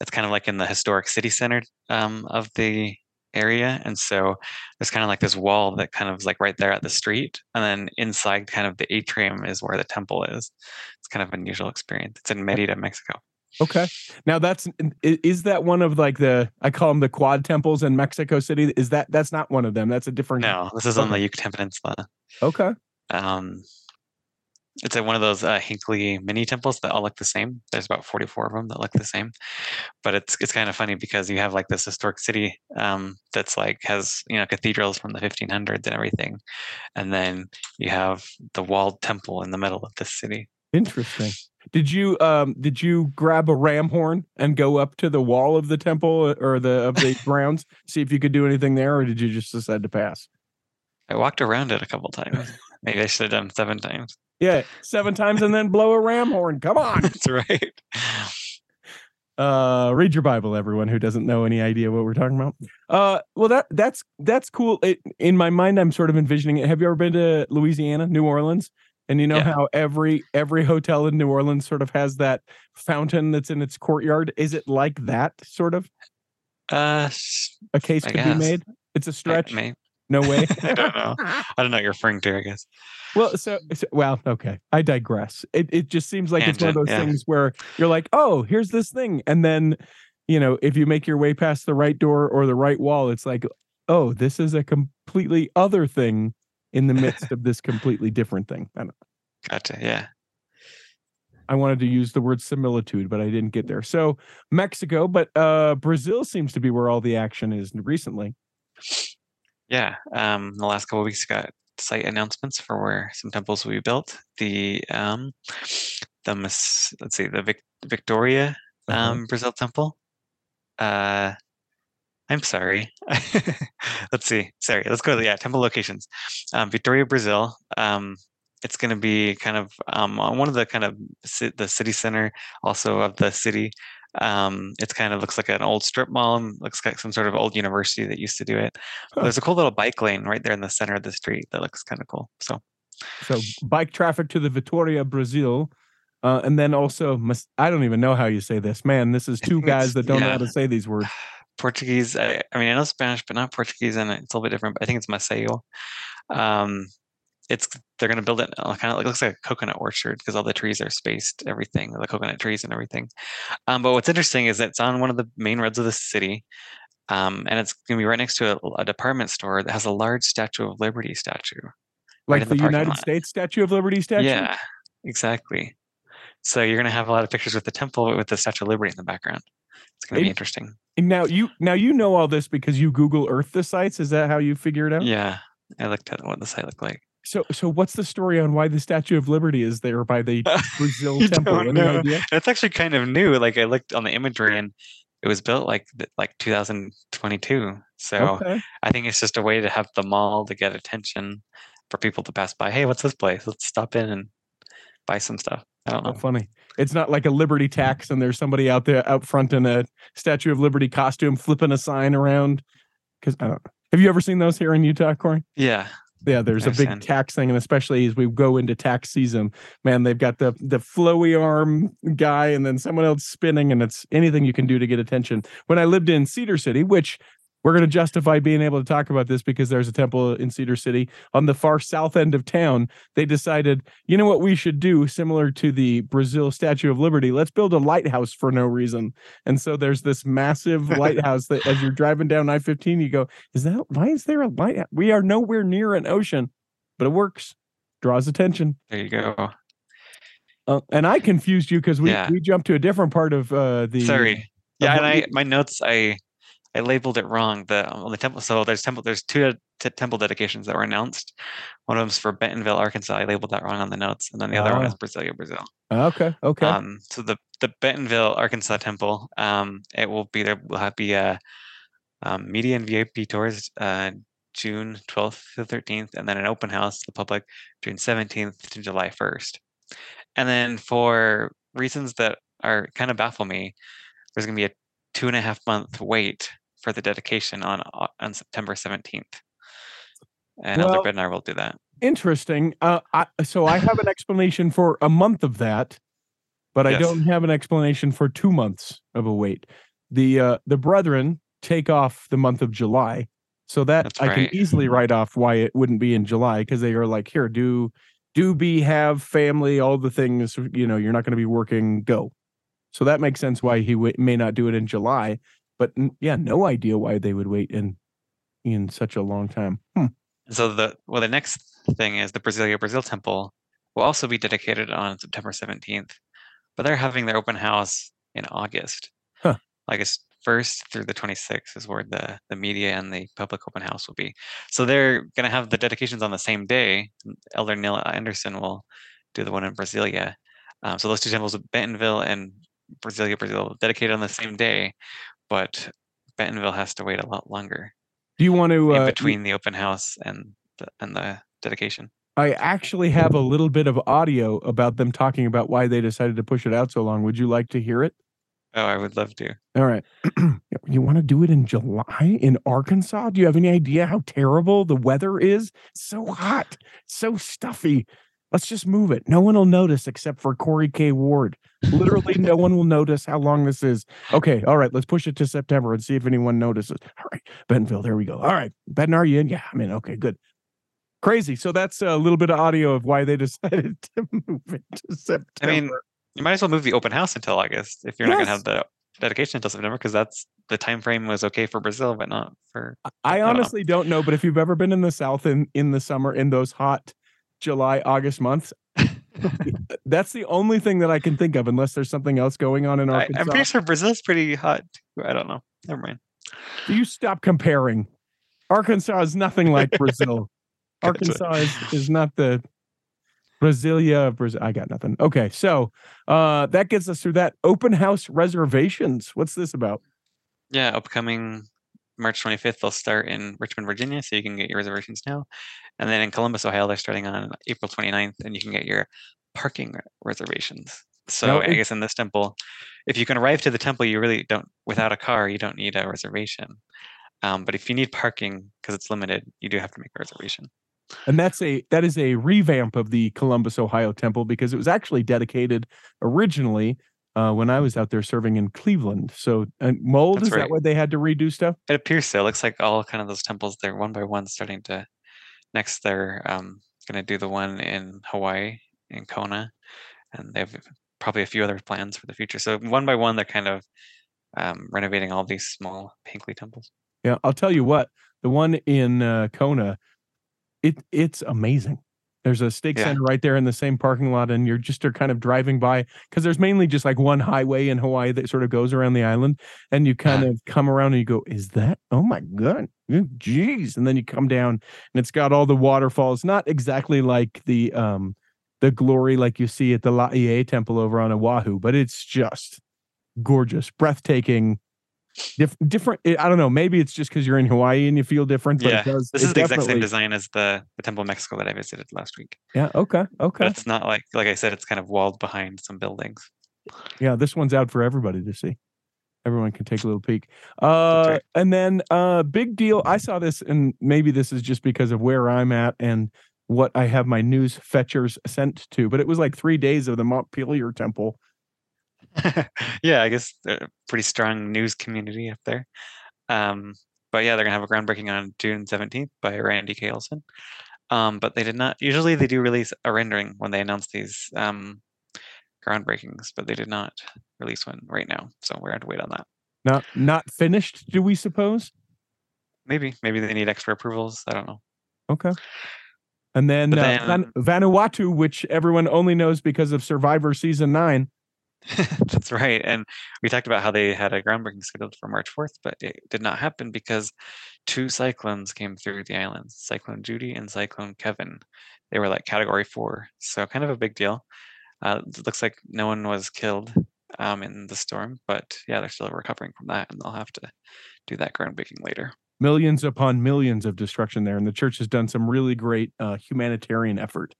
it's kind of like in the historic city center um, of the area. And so there's kind of like this wall that kind of is like right there at the street. And then inside kind of the atrium is where the temple is. It's kind of an unusual experience. It's in Merida, Mexico. Okay. Now that's is that one of like the I call them the quad temples in Mexico City? Is that that's not one of them? That's a different No, this is on the Yucatan Peninsula. Okay. Um, it's at one of those uh, Hinckley mini temples that all look the same. There's about 44 of them that look the same, but it's it's kind of funny because you have like this historic city um, that's like has you know cathedrals from the 1500s and everything, and then you have the walled temple in the middle of this city. Interesting. Did you um did you grab a ram horn and go up to the wall of the temple or the of the grounds, see if you could do anything there, or did you just decide to pass? I walked around it a couple times. Maybe I should have done seven times. Yeah, seven times and then blow a ram horn. Come on. That's right. Uh, read your Bible, everyone who doesn't know any idea what we're talking about. Uh, well, that that's that's cool. It, in my mind, I'm sort of envisioning it. Have you ever been to Louisiana, New Orleans? And you know Yeah. how every every hotel in New Orleans sort of has that fountain that's in its courtyard. Is it like that sort of? Uh, a case I could be made. It's a stretch. may- No way. I don't know. I don't know what you're referring to. I guess. Well, so, so well, okay. I digress. It it just seems like it's one of those yeah. things where you're like, oh, here's this thing, and then, you know, if you make your way past the right door or the right wall, it's like, oh, this is a completely other thing in the midst of this completely different thing. I, don't, Gotcha. Yeah. I wanted to use the word similitude, but I didn't get there. So Mexico, but uh Brazil seems to be where all the action is recently. Yeah. Um, the last couple of weeks got site announcements for where some temples will be built. The um, the let's see, the Vic- Victoria Uh-huh. um, Brazil temple. Uh, I'm sorry. let's see. Sorry. Let's go to the yeah temple locations. Um, Victoria, Brazil. Um, it's going to be kind of um, on one of the kind of the city center, also of the city. Um, it's kind of looks like an old strip mall. and Looks like some sort of old university that used to do it. There's a cool little bike lane right there in the center of the street that looks kind of cool. So So bike traffic to the Victoria, Brazil. Uh, and then also, I don't even know how you say this. Man, this is two guys that don't know how to say these words. Portuguese. I, I mean, I know Spanish, but not Portuguese, and it's a little bit different. But I think it's Maceo. Um, it's they're gonna build it kind of like looks like a coconut orchard because all the trees are spaced, everything, the coconut trees and everything. Um, but what's interesting is it's on one of the main roads of the city, um, and it's gonna be right next to a, a department store that has a large Statue of Liberty statue. Like in the, the United lot. States Statue of Liberty statue. Yeah, exactly. So you're gonna have a lot of pictures with the temple with the Statue of Liberty in the background. It's gonna be interesting. And now you now you know all this because you Google Earth the sites. Is that how you figure it out? Yeah, I looked at what the site looked like. So so what's the story on why the Statue of Liberty is there by the Brazil temple? Any know. idea? It's actually kind of new. Like I looked on the imagery and it was built like like 2022. So Okay. I think it's just a way to have the mall to get attention for people to pass by. Hey, what's this place? Let's stop in and buy some stuff. I don't know. funny. It's not like a Liberty tax and there's somebody out there out front in a Statue of Liberty costume flipping a sign around. Because I don't. Have you ever seen those here in Utah, Corey? Yeah, Yeah, there's a big tax thing, and especially as we go into tax season, man, they've got the the flowy arm guy, and then someone else spinning, and it's anything you can do to get attention. When I lived in Cedar City, which we're going to justify being able to talk about this because there's a temple in Cedar City on the far south end of town. They decided, you know what we should do, similar to the Brazil Statue of Liberty. Let's build a lighthouse for no reason. And so there's this massive lighthouse that, as you're driving down I-15, you go, is that why is there a light? We are nowhere near an ocean, but it works, draws attention. there you go. Uh, and I confused you because we Yeah. we jumped to a different part of uh, the. Sorry. Yeah, and I my notes I I labeled it wrong. The on the temple. So there's temple. There's two t- temple dedications that were announced. One of them's for Bentonville, Arkansas. I labeled that wrong on the notes, and then the other one Ah. is Brasilia, Brazil. Okay. Okay. Um, so the the Bentonville, Arkansas temple, um, it will be there. Will have be a um, media and VIP tours, uh, June 12th to 13th, and then an open house to the public June 17th to July 1st. And then for reasons that are kind of baffle me, there's going to be a two and a half month wait for the dedication on on September 17th. And Well- Elder Bednar will do that. Interesting. Uh, I, so I have an explanation for a month of that, but I Yes. don't have an explanation for two months of a wait. The uh, the brethren take off the month of July, so that That's I can easily write off why it wouldn't be in July because they are like, here, do do be have family, all the things. You know, you're not going to be working. Go. So that makes sense why he w- may not do it in July. But n- yeah, no idea why they would wait in in such a long time. Hmm. So the well, the next thing is the Brasilia Brazil Temple will also be dedicated on September 17th, but they're having their open house in August. Huh. August 1st through the 26th is where the the media and the public open house will be. So they're going to have the dedications on the same day. Elder Neil Andersen will do the one in Brasilia. Um, so those two temples, Bentonville and Brasilia, Brazil, dedicated on the same day, but Bentonville has to wait a lot longer Do you want to in uh, between the open house and the, and the dedication. I actually have a little bit of audio about them talking about why they decided to push it out so long. Would you like to hear it? Oh, I would love to. All right. you want to do it in July in Arkansas? Do you have any idea how terrible the weather is? It's so hot, so stuffy. Let's just move it. No one will notice except for Corey K. Ward. Literally, no one will notice how long this is. Okay. All right. Let's push it to September and see if anyone notices. All right. Bentonville. There we go. All right. Ben, are you in? Yeah. I'm in. Okay. Good. Crazy. So that's a little bit of audio of why they decided to move it to September. I mean, you might as well move the open house until August if you're not going to have the dedication until September because that's the time frame was okay for Brazil, but not for. I know. honestly don't know, but if you've ever been in the South in in the summer in those hot July August months, that's the only thing that I can think of, unless there's something else going on in I, Arkansas. I'm pretty sure Brazil's pretty hot. too. I don't know. Never mind. You stop comparing. Arkansas is nothing like Brazil. Arkansas is, is not the Brasilia Brazil. I got nothing. Okay, so uh that gets us through that. Open house reservations. What's this about? Yeah, upcoming March 25th, they'll start in Richmond, Virginia, so you can get your reservations now. And then in Columbus, Ohio, they're starting on April 29th, and you can get your parking reservations. So I guess in this temple, if you can arrive to the temple, you really don't, without a car, you don't need a reservation. Um, but if you need parking because it's limited, you do have to make a reservation. And that's a that is a revamp of the Columbus, Ohio temple because it was actually dedicated originally uh, when I was out there serving in Cleveland. So and mold That's is that right. why they had to redo stuff? It appears so. It looks like all kind of those temples, they're one by one starting to. Next, they're um, going to do the one in Hawaii, in Kona, and they have probably a few other plans for the future. So one by one, they're kind of um, renovating all these small Hinckley temples. Yeah, I'll tell you what, the one in uh, Kona, it it's amazing. There's a stake Yeah. center right there in the same parking lot, and you're just are kind of driving by because there's mainly just like one highway in Hawaii that sort of goes around the island, and you kind Uh-huh. of come around and you go, "Is that? Oh my god, jeez!" And then you come down, and it's got all the waterfalls, not exactly like the um the glory like you see at the Laie Temple over on Oahu, but it's just gorgeous, breathtaking. Dif- different. I don't know. Maybe it's just because you're in Hawaii and you feel different. But yeah, it does. this is the exact same design as the the temple in Mexico that I visited last week. Yeah. Okay. But Okay. it's not like like I said, it's kind of walled behind some buildings. Yeah. This one's out for everybody to see. Everyone can take a little peek. Uh, right. and then uh, big deal. I saw this, and maybe this is just because of where I'm at and what I have my news fetchers sent to. But it was like three days of the Montpelier Temple. yeah, I guess a pretty strong news community up there. Um, but yeah, they're gonna have a groundbreaking on June seventeenth by Randy K. Olsen. Um, but they did not. Usually, they do release a rendering when they announce these um, groundbreakings, but they did not release one right now. So we're going to have to wait on that. Not not finished. Do we suppose? Maybe, maybe they need extra approvals. I don't know. Okay. And then, uh, then- Vanuatu, which everyone only knows because of Survivor season nine. That's right. And we talked about how they had a groundbreaking scheduled for March 4th, but it did not happen because two cyclones came through the islands Cyclone Judy and Cyclone Kevin. They were like category four. So, kind of a big deal. Uh, it looks like no one was killed um, in the storm, but yeah, they're still recovering from that and they'll have to do that groundbreaking later. millions upon millions of destruction there. And the church has done some really great uh, humanitarian effort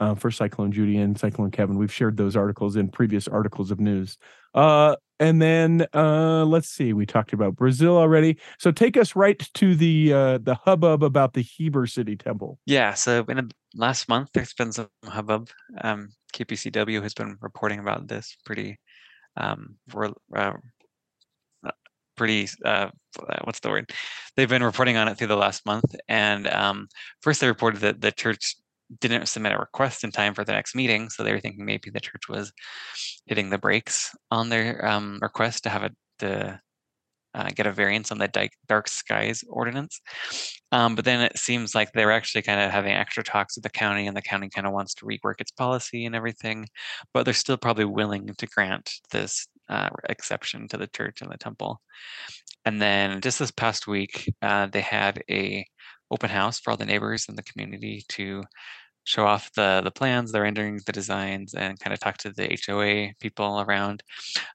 uh, for Cyclone Judy and Cyclone Kevin. We've shared those articles in previous articles of news. Uh, and then uh, let's see, we talked about Brazil already. So take us right to the uh, the hubbub about the Heber City Temple. Yeah, so in the last month, there's been some hubbub. Um, KPCW has been reporting about this pretty, um, uh, uh, pretty. Uh, what's the word? They've been reporting on it through the last month, and um, first they reported that the church didn't submit a request in time for the next meeting, so they were thinking maybe the church was hitting the brakes on their um, request to have a the uh, get a variance on the dark, dark skies ordinance. Um, but then it seems like they're actually kind of having extra talks with the county, and the county kind of wants to rework its policy and everything. But they're still probably willing to grant this uh, exception to the church and the temple. And then just this past week, uh, they had a open house for all the neighbors in the community to show off the the plans, the renderings, the designs, and kind of talk to the HOA people around.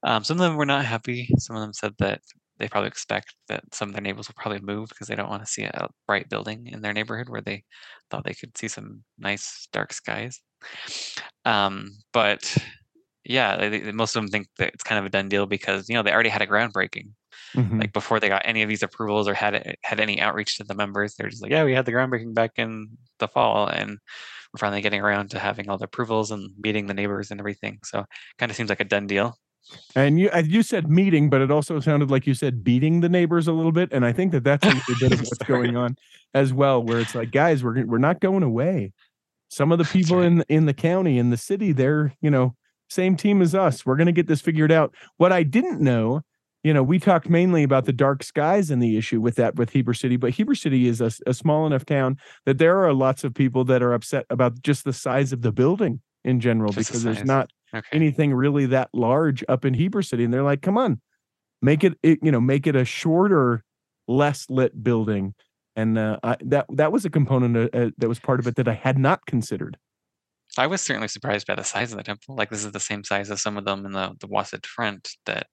Um, some of them were not happy. Some of them said that they probably expect that some of their neighbors will probably move because they don't want to see a bright building in their neighborhood where they thought they could see some nice dark skies. Um, but yeah, they, they- most of them think that it's kind of a done deal because you know they already had a groundbreaking Mhm. like before they got any of these approvals or had had any outreach to the members. They're just like, yeah, we had the groundbreaking back in the fall, and we're finally getting around to having all the approvals and meeting the neighbors and everything. So kind of seems like a done deal. And you you said meeting, but it also sounded like you said beating the neighbors a little bit, and I think that that's a bit of what's going on as well. Where it's like, guys, we're we're not going away. Some of the people right. in in the county in the city, they're you know same team as us. We're gonna get this figured out. What I didn't know, you know, we talked mainly about the dark skies and the issue with that with Heber City, but Heber City is a small enough town that there are lots of people that are upset about just the size of the building in general Just the because there's not Okay. anything really that large up in Heber City. And they're like, come on, make it, it you know, make it a shorter, less lit building. And uh, I, that that was a component uh, uh, that was part of it that I had not considered. I was certainly surprised by the size of the temple. Like this is the same size as some of them in the the Wasatch Front that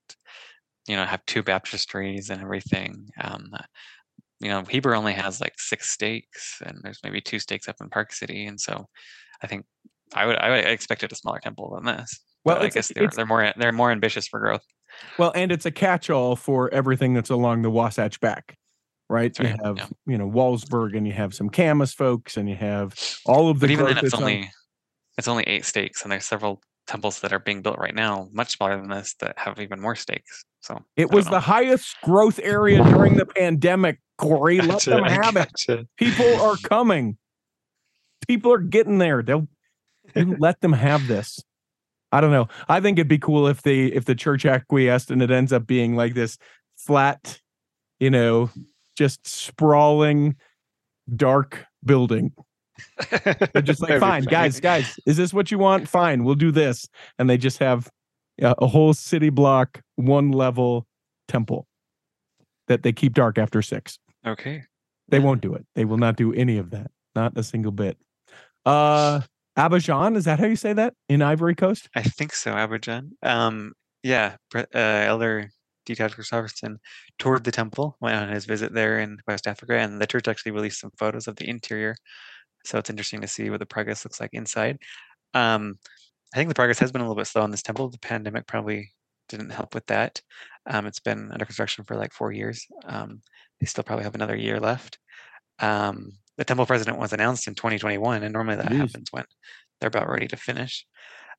you know have two baptistries and everything. Um, you know, Heber only has like six stakes, and there's maybe two stakes up in Park City, and so I think I would I would expected a smaller temple than this. Well, I guess they're they're more they're more ambitious for growth. Well, and it's a catch-all for everything that's along the Wasatch back, right? That's You have yeah. you know Wallsburg, and you have some Kamas folks, and you have all of the. But even then, it's that's on- only it's only eight stakes, and there's several temples that are being built right now, much smaller than this, that have even more stakes. So It was know. the highest growth area during the pandemic. Corey, let Gotcha, them have it. People are coming. People are getting there. They'll let them have this. I don't know. I think it'd be cool if they if the church acquiesced and it ends up being like this flat, you know, just sprawling, dark building. They're just like, fine, guys, guys, is this what you want? Fine, we'll do this. And they just have uh, a whole city block, one level temple that they keep dark after six. Okay. They won't do it. They will not do any of that. Not a single bit. Uh Abidjan, is that how you say that in Ivory Coast? I think so, Abidjan. Um, yeah, uh, Elder D. Todd Christofferson toured the temple, went on his visit there in West Africa, and the church actually released some photos of the interior. So it's interesting to see what the progress looks like inside. Um, I think the progress has been a little bit slow in this temple. The pandemic probably didn't help with that. Um, it's been under construction for like four years. Um, they still probably have another year left. Um, the temple president was announced in 2021, and normally that Jeez. happens when they're about ready to finish.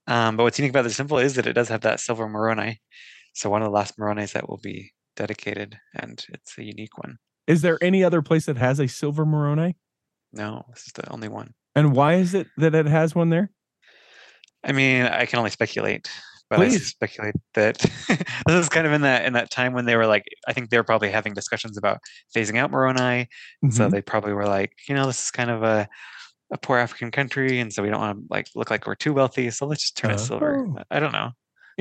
Um, but what's unique about this temple is that it does have that silver Moroni. So one of the last Moronis that will be dedicated, and it's a unique one. Is there any other place that has a silver Moroni? No, this is the only one. And why is it that it has one there? I mean, I can only speculate, but I speculate that this is kind of in that in that time when they were like, I think they were probably having discussions about phasing out Moroni. So Mhm. they probably were like, you know, this is kind of a a poor African country, and so we don't want to like look like we're too wealthy. So let's just turn it silver. Oh. I don't know.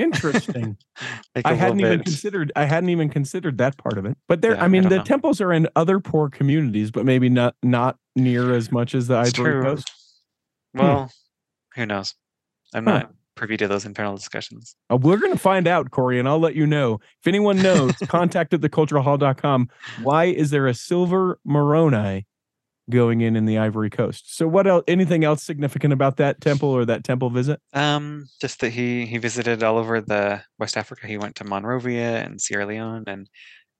Interesting. I hadn't even bit- considered I hadn't even considered that part of it. But there Yeah, I I mean don't the know. temples are in other poor communities, but maybe not not near as much as the It's Ivory true. Coast. Well, who knows? I'm Huh. not privy to those internal discussions. Uh, we're going to find out, Corey, and I'll let you know. If anyone knows, contact at theculturalhall.com. Why is there a silver Moroni going in in the Ivory Coast? So, what else? Anything else significant about that temple or that temple visit? Um, just that he he visited all over the West Africa. He went to Monrovia and Sierra Leone and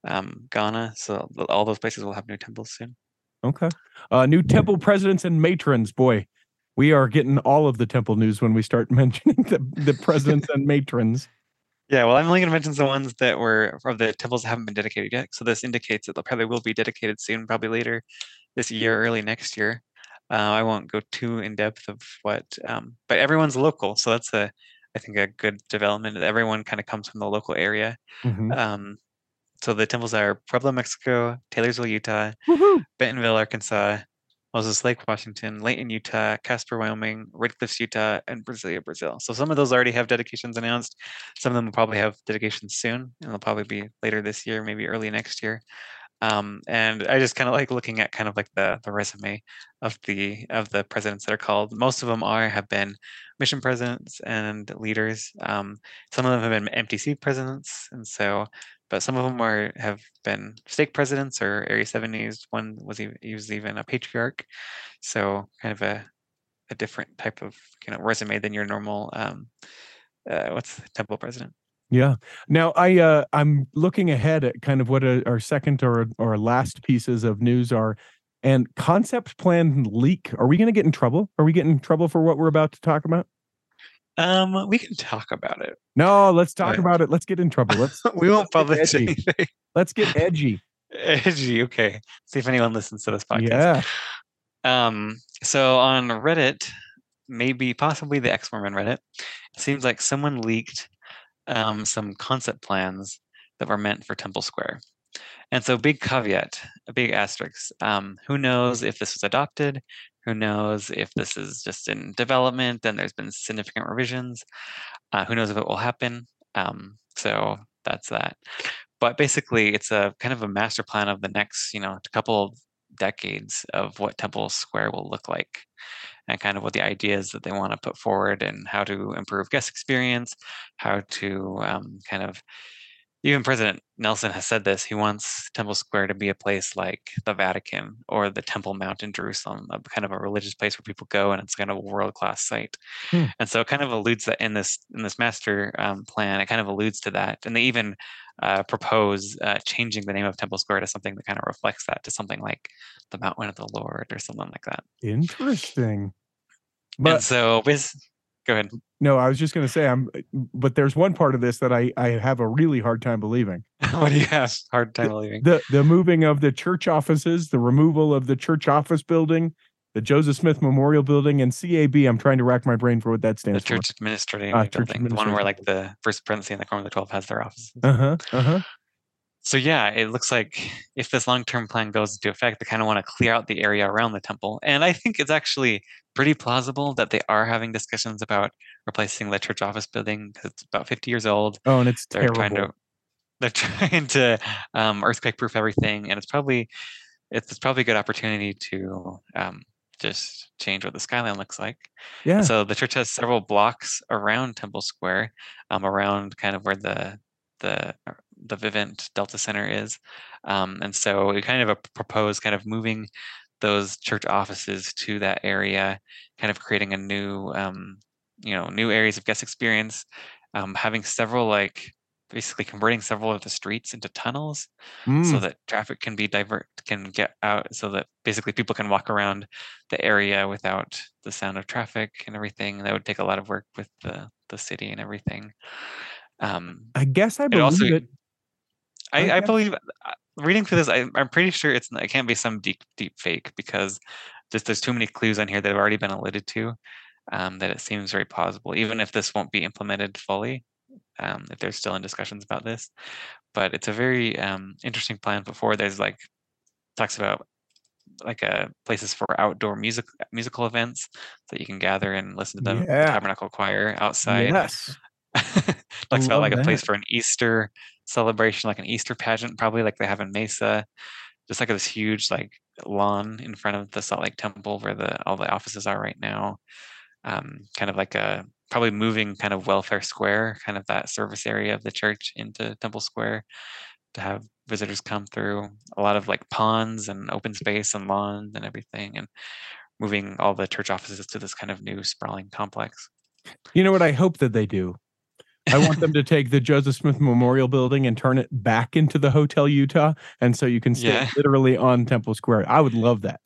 um, Ghana. So all those places will have new temples soon. Okay. Uh, new temple presidents and matrons. Boy, we are getting all of the temple news when we start mentioning the, the presidents and matrons. Yeah, well, I'm only going to mention the ones that were of the temples that haven't been dedicated yet. So this indicates that they probably will be dedicated soon, probably later this year, early next year. Uh, I won't go too in depth of what, um, but everyone's local, so that's a, I think, a good development. Everyone kind of comes from the local area. Mhm. Um, so the temples are Puebla, Mexico, Taylorsville, Utah, Woohoo! Bentonville, Arkansas, Moses Lake, Washington, Layton, Utah, Casper, Wyoming, Red Cliffs, Utah, and Brasilia, Brazil. So some of those already have dedications announced. Some of them will probably have dedications soon, and they'll probably be later this year, maybe early next year. Um, and I just kind of like looking at kind of like the the resume of the of the presidents that are called. Most of them are have been mission presidents and leaders. Um, some of them have been MTC presidents, and so but some of them are have been stake presidents or Area 70s. One was even, he was even a patriarch, so kind of a a different type of kind of resume than your normal um, uh, what's the temple president. Yeah. Now I uh I'm looking ahead at kind of what a, our second or or last pieces of news are and concept plan leak. Are we going to get in trouble? Are we getting in trouble for what we're about to talk about? Um, we can talk about it. No, let's talk Right. about it. Let's get in trouble. Let's we won't publish anything. let's get edgy. Edgy. Okay. See if anyone listens to this podcast. Yeah. Um, so on Reddit, maybe possibly the X Mormon Reddit, it seems like someone leaked um, some concept plans that were meant for Temple Square. And so, big caveat, a big asterisk. Um, who knows if this was adopted? Who knows if this is just in development and there's been significant revisions? Uh, who knows if it will happen? Um, so that's that. But basically, it's a kind of a master plan of the next, you know, couple decades of what Temple Square will look like and kind of what the ideas that they want to put forward and how to improve guest experience, how to um, kind of even President Nelson has said this. He wants Temple Square to be a place like the Vatican or the Temple Mount in Jerusalem, a kind of a religious place where people go, and it's kind of a world class site. Hmm. And so, it kind of alludes that in this in this master um, plan, it kind of alludes to that, and they even uh, propose uh, changing the name of Temple Square to something that kind of reflects that, to something like the Mountain of the Lord or something like that. Interesting. and But so, bas- go ahead. no, I was just going to say I'm but there's one part of this that I I have a really hard time believing. what do you have? Hard time believing. The the moving of the church offices, the removal of the church office building, the Joseph Smith Memorial Building and CAB. I'm trying to rack my brain for what that stands for. The stands church administrative Ah, church building, the one where like the first presidency and the Quorum of the Twelve has their offices. Uh-huh. Uh-huh. So yeah, it looks like if this long-term plan goes into effect, they kind of want to clear out the area around the temple. And I think it's actually pretty plausible that they are having discussions about replacing the church office building because it's about 50 years old. Oh, and it's They're terrible. trying to they're trying to um, earthquake-proof everything, and it's probably it's, it's probably a good opportunity to um, just change what the skyline looks like. yeah. So the church has several blocks around Temple Square, um, around kind of where the the the Vivint Delta Center is, um, and so we kind of propose kind of moving those church offices to that area, kind of creating a new um, you know new areas of guest experience, um, having several like basically converting several of the streets into tunnels so Mm, that traffic can be divert can get out so that basically people can walk around the area without the sound of traffic and everything that would take a lot of work with the the city and everything um I guess I it believe also it. I, I believe uh, reading through this I, i'm pretty sure it's it can't be some deep deep fake because just there's too many clues on here that have already been alluded to um, that it seems very plausible even if this won't be implemented fully um, if they're still in discussions about this but it's a very um, interesting plan before there's like talks about like uh, places for outdoor music musical events that you can gather and listen to the, the Yeah. tabernacle choir outside Yes. talks about like a place for an Easter celebration, like an Easter pageant, probably like they have in Mesa. Just like this huge like lawn in front of the Salt Lake Temple where the all the offices are right now. Um, kind of like a probably moving kind of welfare square, kind of that service area of the church into Temple Square to have visitors come through. A lot of like ponds and open space and lawns and everything, and moving all the church offices to this kind of new sprawling complex. You know what I hope that they do? I want them to take the Joseph Smith Memorial Building and turn it back into the Hotel Utah. And so you can stay Yeah. literally on Temple Square. I would love that.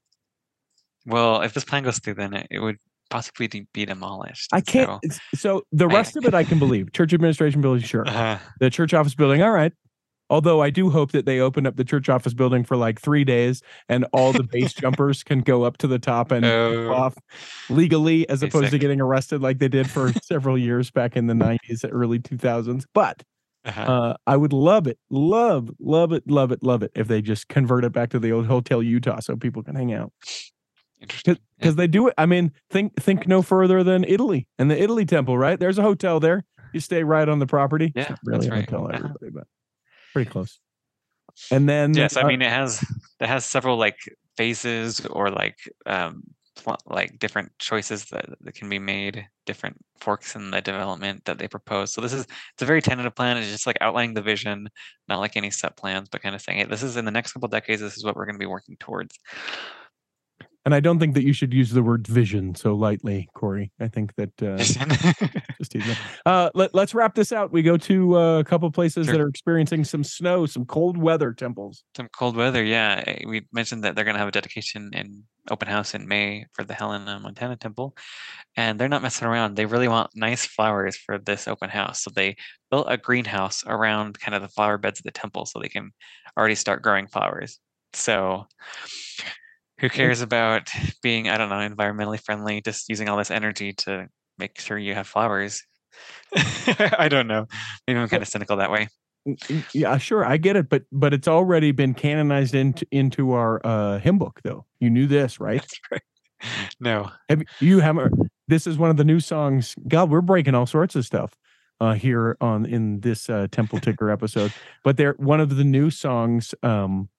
Well, if this plan goes through, then it, it would possibly de- be demolished. I can't. So, So the I- rest of it I can believe. Church administration building, sure. uh, The church office building, all right. Although I do hope that they open up the church office building for like three days and all the base jumpers can go up to the top and Oh. off legally as opposed to getting arrested like they did for several years back in the 90s, early 2000s. But uh-huh. uh, I would love it, love, love it, love it, love it if they just convert it back to the old Hotel Utah so people can hang out Interesting. because they do it. I mean, think think no further than Italy and the Italy Temple, right? There's a hotel there. You stay right on the property. It's Yeah, not really that's a right. hotel, Uh-huh. everybody, but pretty close. And then Yes, I uh, mean it has it has several like phases or like um pl- like different choices that, that can be made, different forks in the development that they propose. So this is it's a very tentative plan. It's just like outlining the vision, not like any set plans, but kind of saying, hey, this is in the next couple decades. This is what we're going to be working towards. And I don't think that you should use the word vision so lightly, Corey. I think that uh, just teasing. Uh, let, us wrap this out. We go to uh, a couple places Sure. that are experiencing some snow, some cold weather temples. Some cold weather, yeah. eh, We mentioned that they're going to have a dedication in open house in May for the Helena, Montana temple, and they're not messing around. They really want nice flowers for this open house, so they built a greenhouse around kind of the flower beds of the temple, so they can already start growing flowers. So, who cares about being, I don't know, environmentally friendly? Just using all this energy to make sure you have flowers. I don't know. Maybe I'm kind of cynical that way. Yeah, sure, I get it, but but it's already been canonized into into our uh, hymn book, though. You knew this, right? Right. No, Have you haven't? This is one of the new songs. God, we're breaking all sorts of stuff uh, here on in this uh, Temple Ticker episode. But they're one of the new songs. Um,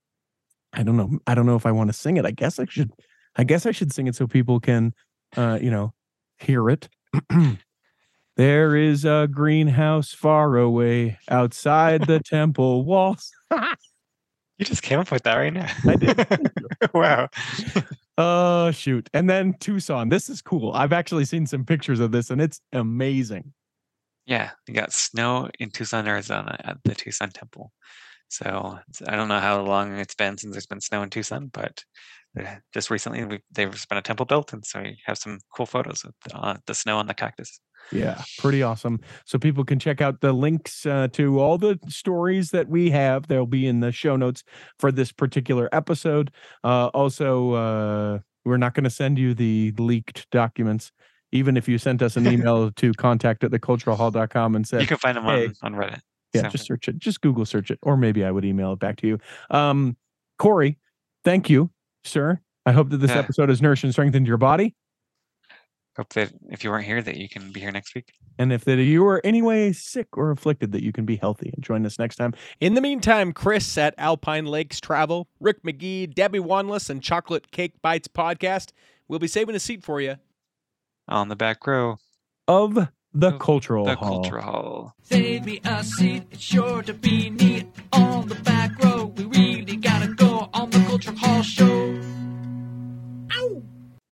I don't know. I don't know if I want to sing it. I guess I should. I guess I should sing it so people can, uh, you know, hear it. there is a greenhouse far away outside the temple walls. you just came up with that right now. I did. wow. Oh shoot! And then Tucson. This is cool. I've actually seen some pictures of this, and it's amazing. Yeah, you got snow in Tucson, Arizona at the Tucson Temple. So I don't know how long it's been since there's been snow in Tucson, but uh, just recently we, there's been a temple built, and so you have some cool photos of the, uh, the snow on the cactus. Yeah, pretty awesome. So people can check out the links uh, to all the stories that we have. They'll be in the show notes for this particular episode. Uh, also, uh, we're not going to send you the leaked documents, even if you sent us an email to contact at theculturalhall.com and said, You can find them hey, on, on Reddit. Yeah, So- just search it, just Google search it, or maybe I would email it back to you. Um, Corey, thank you, sir. I hope that this Yeah. episode has nourished and strengthened your body. hope that if you weren't here, that you can be here next week. And if that you are anyway sick or afflicted, that you can be healthy and join us next time. In the meantime, Chris at Alpine Lakes Travel, Rick McGee, Debbie Wanless, and Chocolate Cake Bites podcast will be saving a seat for you. On the back row, Of the Cultural the Hall. Culture Hall. Save me a seat, it's sure to be neat on the back row. We really gotta go on the Culture Hall show.